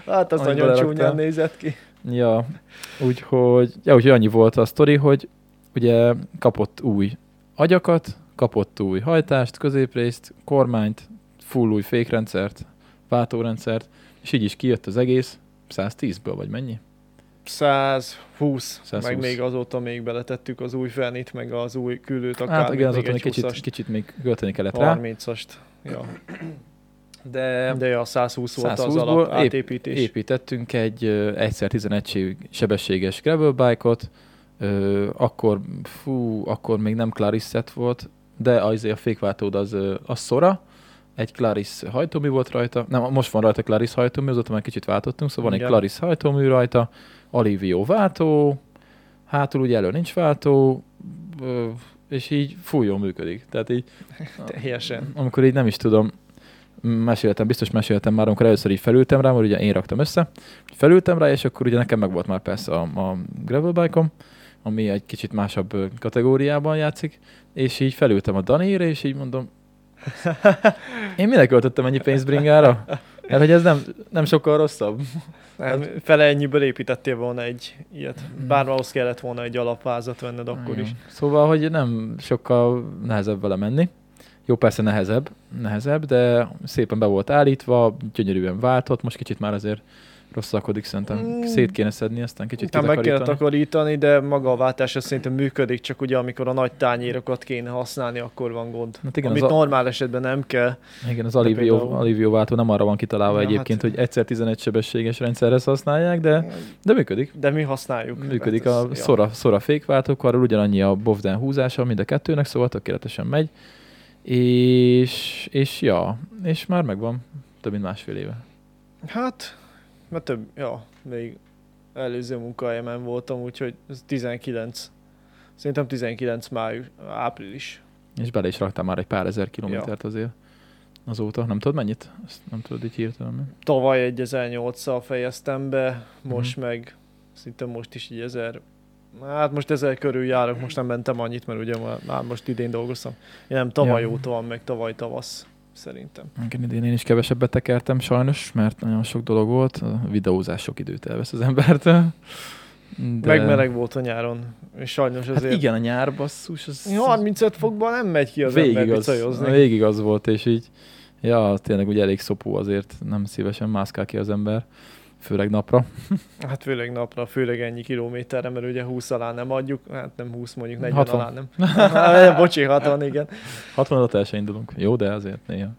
Hát az nagyon beleraktál. csúnyán nézett ki. Ja, úgyhogy, ja, úgyhogy annyi volt a sztori, hogy ugye kapott új agyakat, kapott új hajtást, középrészt, kormányt, full új fékrendszert, váltórendszert, és így is kijött az egész 110-ből, vagy mennyi? 120, 120. meg még azóta még beletettük az új fenit, meg az új küldőt, akár hát igen, még azóta egy kicsit, 20-ast, kicsit még költeni kellett rá. 30-ast. Ja. De, De a 120 volt az 120-ból alap ép- átépítés. építettünk egy egyszer 11 sebességes gravel bike-ot, ö, akkor, fú, akkor még nem Claris set volt, de az a fékváltód az, az Sora, egy Claris hajtómű volt rajta, nem, most van rajta Claris hajtómű, azóta már kicsit váltottunk, szóval van egy. Claris hajtómű rajta, Alivio váltó, hátul ugye elő nincs váltó, és így fú, jól működik. Tehát így Teljesen. amikor így nem is tudom, meséltem, biztos meséltem már, amikor először így felültem rá, mert ugye én raktam össze, felültem rá, és akkor ugye nekem meg volt már persze a, a gravel bike ami egy kicsit másabb kategóriában játszik, és így felültem a Danére, és így mondom, én minek költöttem ennyi pénzt bringára? Mert hogy ez nem, nem sokkal rosszabb. Nem, fele ennyiből építettél volna egy ilyet. Bár ahhoz kellett volna egy alapvázat venned akkor is. Szóval, hogy nem sokkal nehezebb vele menni. Jó, persze nehezebb, nehezebb, de szépen be volt állítva, gyönyörűen váltott, most kicsit már azért rosszalkodik, szerintem Mm. szét kéne szedni, aztán kicsit Nem meg kell takarítani, de maga a váltás az szerintem működik, csak ugye amikor a nagy tányérokat kéne használni, akkor van gond. Hát igen, Amit a- normál esetben nem kell. Igen, az Alivio, például- Alivio váltó nem arra van kitalálva Ja, egyébként, hát- hogy egyszer 11 sebességes rendszerre használják, de, de működik. De mi használjuk. Működik Hát a ez- ja. Sora, Sora fékváltók, arról ugyanannyi a Bovden húzása mind a kettőnek, szóval tökéletesen megy. És, és ja, és már megvan több mint másfél éve. Hát, mert több, ja, még előző munkahelyemen voltam, úgyhogy ez 19. Szerintem 19 május, április. És bele is raktál már egy pár ezer kilométert azért. azóta. Nem tudod mennyit? Ezt nem tudod így hirtelen. Tavaly egy 1800 fejeztem be, most Mhm. meg szinte most is így 1000 Hát most ezer körül járok, most nem mentem annyit, mert ugye már, már most idén dolgoztam. Én nem tavaly Ja. óta van, meg tavaly tavasz, szerintem. Igen, idén én is kevesebbet tekertem sajnos, mert nagyon sok dolog volt. A videózás sok időt elvesz az embertől. De... Meg meleg volt a nyáron, és sajnos Hát azért... igen, a nyár basszus. Az 35 fokban nem megy ki az ember végig az, picajozni. végig az volt, és így, ja, tényleg ugye elég szopó azért, nem szívesen mászkál ki az ember, főleg napra. Hát főleg napra, főleg ennyi kilométerre, mert ugye 20 alá nem adjuk, hát nem 20 mondjuk, 40 60. alá nem. Hát, Bocsi, 60, igen. 60 alatt el se indulunk. Jó, de azért néha.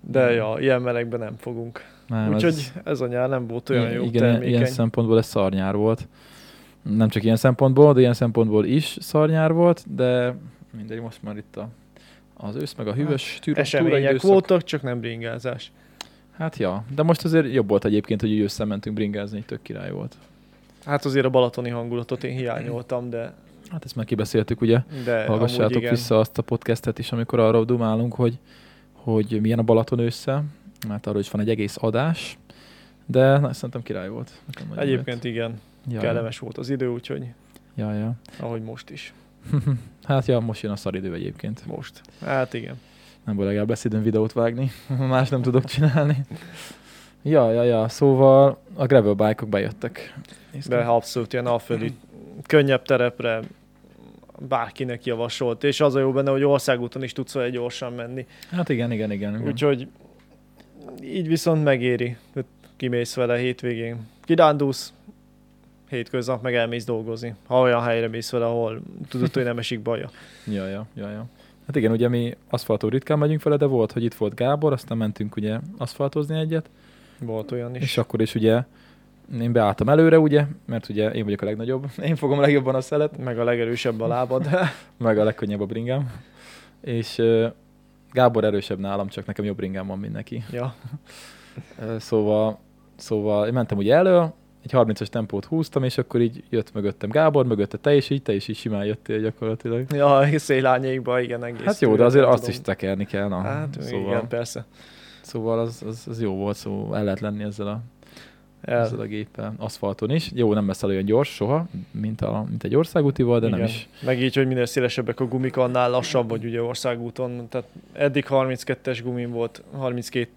De ja, ilyen melegben nem fogunk. Nem, Úgyhogy ez a nyár nem volt olyan jó, igen, termékeny. ilyen szempontból ez szarnyár volt. Nem csak ilyen szempontból, de ilyen szempontból is szarnyár volt, de mindegy, most már itt a, az ősz, meg a hűvös tűra, Események túraidőszak. voltak, csak nem bringázás. Hát ja, de most azért jobb volt egyébként, hogy összementünk bringázni, tök király volt. Hát azért a balatoni hangulatot én hiányoltam, de, Hát ezt már kibeszéltük, ugye? de Hallgassátok igen. vissza azt a podcastet is, amikor arra dumálunk, hogy, hogy milyen a Balaton ősszel, mert arról is van egy egész adás, de na, szerintem király volt. Nekem Egyébként igen, jött. ja, kellemes volt az idő, úgyhogy Ja, ja. ahogy most is. hát ja, most jön a szaridő egyébként. Most. Hát igen. Nem baj, legalább lesz időm videót vágni. Más nem tudok csinálni. Ja, ja, ja. Szóval a gravel bike-ok bejöttek. De abszolút ilyen alföldi, könnyebb terepre bárkinek javasolt, és az a jó benne, hogy országúton is tudsz vele gyorsan menni. Hát igen, igen, igen. igen. Úgyhogy így viszont megéri, hogy kimész vele hétvégén. Kirándulsz, hétköznap meg elmész dolgozni. Ha olyan helyre mész vele, ahol tudod, hogy nem esik baja. Ja, ja, ja, ja. Hát igen, ugye mi aszfaltó ritkán megyünk vele, de volt, hogy itt volt Gábor, aztán mentünk ugye aszfaltozni egyet, Volt olyan is. és akkor is ugye én beálltam előre, ugye, mert ugye én vagyok a legnagyobb, én fogom legjobban a szelet, Meg a legerősebb a lábad. meg a legkönnyebb a bringám, és Gábor erősebb nálam, csak nekem jobb bringám van, mint neki. ja. Szóval, szóval én mentem ugye elő, egy 30-as tempót húztam, és akkor így jött mögöttem Gábor, mögötte te is így, te is így simán jöttél gyakorlatilag. Ja, szélányékba, igen, egész. Hát jó, de azért azt tudom. is tekerni kell, na. Hát szóval, igen, persze. szóval az, az, az, jó volt, szóval el lehet lenni ezzel a, El, ezzel a géppel, aszfalton is. Jó, nem lesz el olyan gyors soha, mint, a, mint egy országútival, de igen. nem is. Meg így, hogy minél szélesebbek a gumik, annál lassabb vagy ugye országúton. Tehát eddig 32-es gumim volt, 32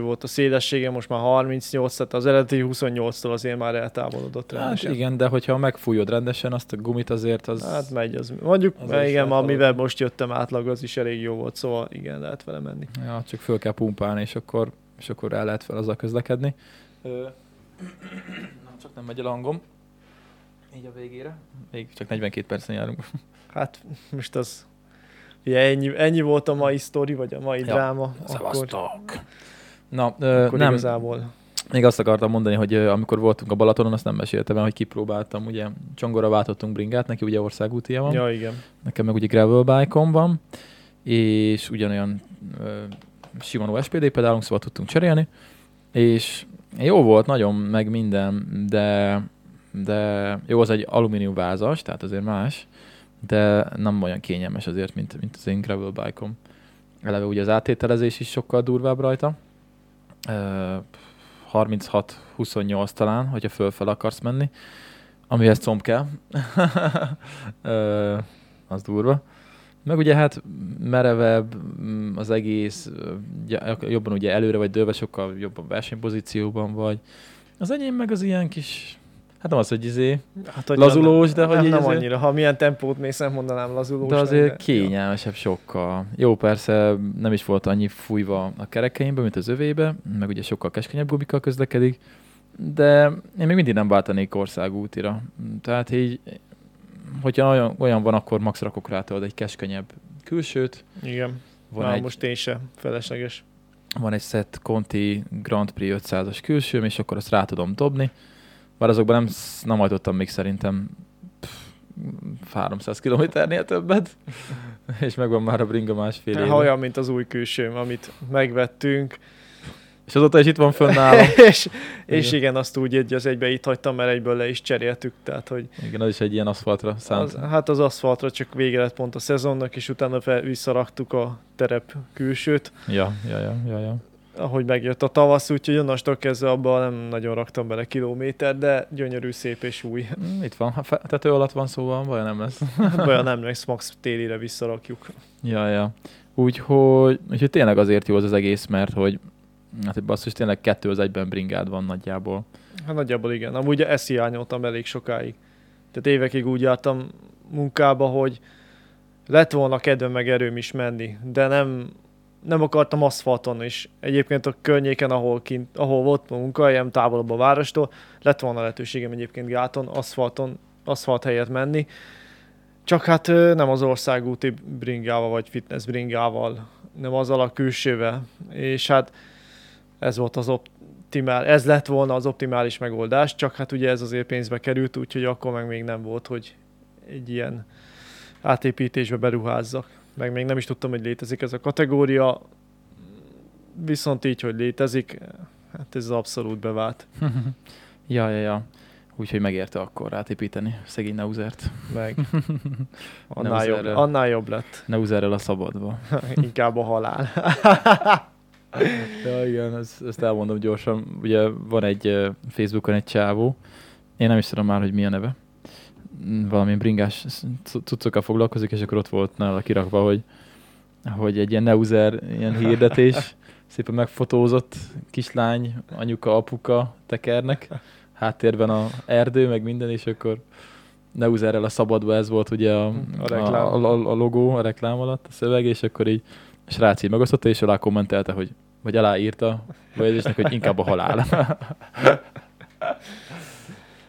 volt a szélessége, most már 38, tehát az eredeti 28-tól azért már eltávolodott Hát rendesen. igen, de hogyha megfújod rendesen azt a gumit, azért az... Hát megy az. Mondjuk, Az igen, amivel most jöttem átlag, az is elég jó volt, szóval igen, lehet vele menni. Ja, csak föl kell pumpálni, és akkor, és akkor el lehet fel azzal közlekedni. Nem, csak nem megy el a hangom. Így a végére. Még csak 42 percen járunk. Hát most az... Ugye ennyi, ennyi volt a mai sztori, vagy a mai Ja. dráma, akkor, Szevasztok! Na, ö, akkor nem, igazából még azt akartam mondani, hogy ö, amikor voltunk a Balatonon, azt nem meséltem el, hogy kipróbáltam, ugye Csongora váltottunk bringát, neki ugye országútia van. Ja, igen. Nekem meg ugye gravel bike van, és ugyanolyan ö, Shimano SPD pedálunk, szóval tudtunk cserélni, és jó volt nagyon, meg minden, de, de jó, az egy alumínium vázas, tehát azért más, de nem olyan kényelmes azért, mint, mint az én gravel bike Eleve ugye az átételezés is sokkal durvább rajta. Ö, 36-28 talán, hogyha fölfel akarsz menni, amihez comb kell. Az durva. Meg ugye hát merevebb mm, az egész, jobban ugye előre vagy dőlve, sokkal jobban versenypozícióban vagy. Az enyém meg az ilyen kis, hát nem az, hogy izé, Hát, hogy Lazulós, de nem, hogy nem, nem annyira. Ha milyen tempót mész, nem mondanám lazulós. de azért lenne. kényelmesebb sokkal. Jó, persze nem is volt annyi fújva a kerekeimbe, mint az övébe, meg ugye sokkal keskenyebb gumikkal közlekedik, de én még mindig nem váltanék országútira. Tehát így, hogyha olyan, olyan van, akkor max rakok rá egy keskenyebb külsőt. Igen. van Na, egy, most én se. Felesleges. van egy set Conti Grand Prix 500-as külsőm, és akkor azt rá tudom dobni. Bár azokban nem, nem hajtottam még szerintem pff, 300 kilométernél többet, és megvan már a bringa másfél éve. Ha olyan, mint az új külsőm, amit megvettünk. És azóta is itt van fönn nálam. és, és Igen. igen, azt úgy egy az egybe itt hagytam, mert egyből le is cseréltük, tehát hogy Igen, az is egy ilyen aszfaltra szánt. az, hát az aszfaltra csak vége lett pont a szezonnak, és utána fel, visszaraktuk a terep külsőt, Ja, ja, ja, ja, ja. Ahogy megjött a tavasz, úgyhogy onnastól kezdve abban nem nagyon raktam bele kilométer, de gyönyörű, szép és új. Mm, Itt van, ha fe- tető alatt van szóval, baj nem lesz. Olyan nem lesz, max télire visszarakjuk. Ja, ja. Úgyhogy, úgyhogy tényleg azért jó az az egész, mert hogy hát hogy basszus, tényleg kettő az egyben bringád van nagyjából. Hát nagyjából igen. Amúgy ezt hiányoltam elég sokáig. Tehát évekig úgy jártam munkába, hogy lett volna kedvem meg erőm is menni, de nem, nem akartam aszfalton is. Egyébként a környéken, ahol, kint, ahol volt munkahelyem, távolabb a várostól, lett volna lehetőségem egyébként gáton, aszfalton, aszfalt helyett menni. Csak hát nem az országúti bringával, vagy fitness bringával, nem azzal a külsővel. És hát ez volt az optimál, ez lett volna az optimális megoldás, csak hát ugye ez azért pénzbe került, úgyhogy akkor meg még nem volt, hogy egy ilyen átépítésbe beruházzak. Meg még nem is tudtam, hogy létezik ez a kategória, viszont így, hogy létezik, hát ez abszolút bevált. ja, ja, ja. Úgyhogy megérte akkor átépíteni szegény Neuzert. Meg annál, jobb, annál jobb lett. Neuzerrel a szabadba. Inkább a halál. Ja, igen, ezt, ezt elmondom gyorsan. Ugye van egy Facebookon egy csávó, én nem is tudom már, hogy mi a neve. Valami bringás cu- cuccokkal foglalkozik, és akkor ott volt nála kirakva, hogy, hogy egy ilyen Neuser ilyen hirdetés, szépen megfotózott kislány, anyuka, apuka tekernek, háttérben a erdő, meg minden, és akkor Neuserrel a szabadba ez volt ugye a, A reklám. a, a, a logó, a reklám alatt, a szöveg, és akkor így a srác így megosztotta, és alá kommentelte, hogy vagy aláírta bejegyzésnek, hogy inkább a halál.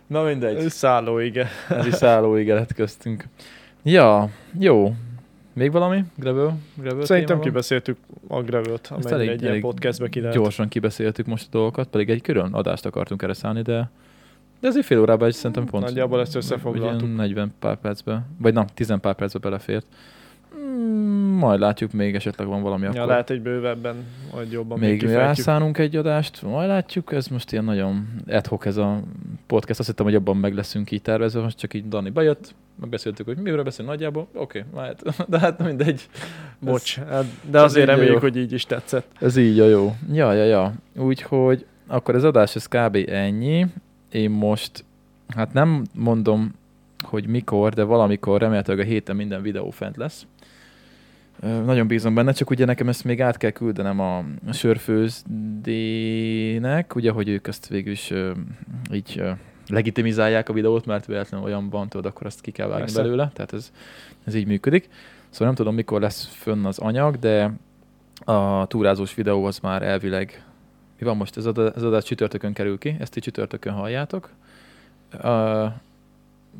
Na mindegy. Szálló, igen. Ez is szálló ígéret köztünk. Ja, jó. Még valami? Gravel? Gravel Szerintem kibeszéltük a Gravelt, elég- egy ilyen podcastbe ki lehet. Gyorsan kibeszéltük most a dolgokat, pedig egy külön adást akartunk erre szállni, de de azért fél órában is szerintem pont. Nagyjából ezt összefoglaltuk. Ugyan 40 pár percbe, vagy nem, 10 pár percbe belefért. Mm, majd látjuk, még esetleg van valami Ja, akkor. lehet, hogy bővebben, vagy jobban még még rászánunk egy adást, majd látjuk, ez most ilyen nagyon ad hoc ez a podcast, azt hittem, hogy abban meg leszünk így tervezve, most csak így Dani bejött, megbeszéltük, hogy miről beszélünk nagyjából, oké, okay, lehet, de hát mindegy. Bocs, hát, de ez azért reméljük, hogy így is tetszett. Ez így a jó. Ja, ja, ja. Úgyhogy akkor az adás ez kb. ennyi. Én most, hát nem mondom, hogy mikor, de valamikor remélhetőleg a héten minden videó fent lesz. Nagyon bízom benne, csak ugye nekem ezt még át kell küldenem a sörfőzdének, ugye, hogy ők ezt végül is így legitimizálják a videót, mert véletlenül olyan van, tudod, akkor azt ki kell vágni Persze. belőle, tehát ez, ez így működik. Szóval nem tudom, mikor lesz fönn az anyag, de a túrázós videó az már elvileg, mi van most, ez az ez adás csütörtökön kerül ki, ezt így csütörtökön halljátok. Uh,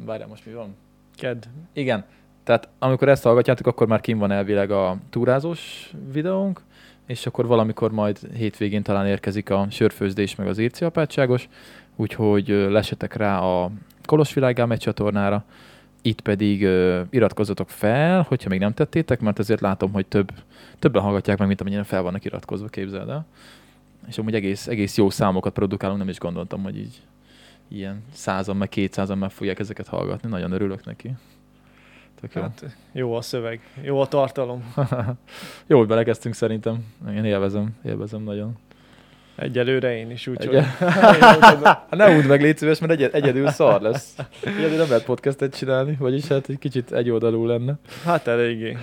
várjál, most mi van? Ked. Igen, tehát amikor ezt hallgatjátok, akkor már kim van elvileg a túrázós videónk, és akkor valamikor majd hétvégén talán érkezik a sörfőzdés meg az írci apátságos, úgyhogy ö, lesetek rá a Kolosvilágám egy csatornára, itt pedig uh, iratkozzatok fel, hogyha még nem tettétek, mert azért látom, hogy több, többen hallgatják meg, mint amennyire fel vannak iratkozva, képzeld el. És amúgy egész, egész jó számokat produkálunk, nem is gondoltam, hogy így ilyen százan, meg kétszázan meg fogják ezeket hallgatni. Nagyon örülök neki. Tök jó. Hát, jó a szöveg, jó a tartalom. jó, hogy belekezdtünk szerintem. Én élvezem, élvezem nagyon. Egyelőre én is, úgyhogy... Ugye? Hát ne úgy meg, légy szíves, mert egyed, egyedül szar lesz. Egyedül nem lehet podcastet csinálni, vagyis hát egy kicsit egyoldalú lenne. Hát eléggé.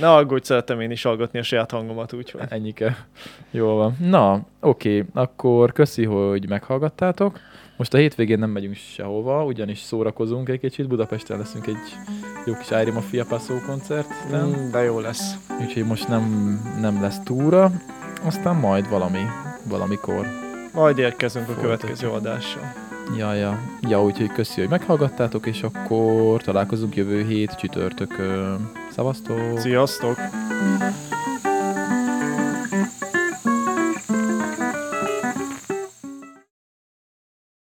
Ne aggódj, szeretem én is hallgatni a saját hangomat, úgyhogy. Ennyike. Jól van. Na, oké, akkor köszi, hogy meghallgattátok. Most a hétvégén nem megyünk sehova, ugyanis szórakozunk egy kicsit. Budapesten leszünk egy jó kis Ári Mafia Passo koncert. Nem? Mm, De jó lesz. Úgyhogy most nem, nem lesz túra. Aztán majd valami, valamikor. Majd érkezünk a következő adással. Ja, ja. Ja, úgyhogy köszi, hogy meghallgattátok, és akkor találkozunk jövő hét csütörtökön. Szevasztok! Sziasztok!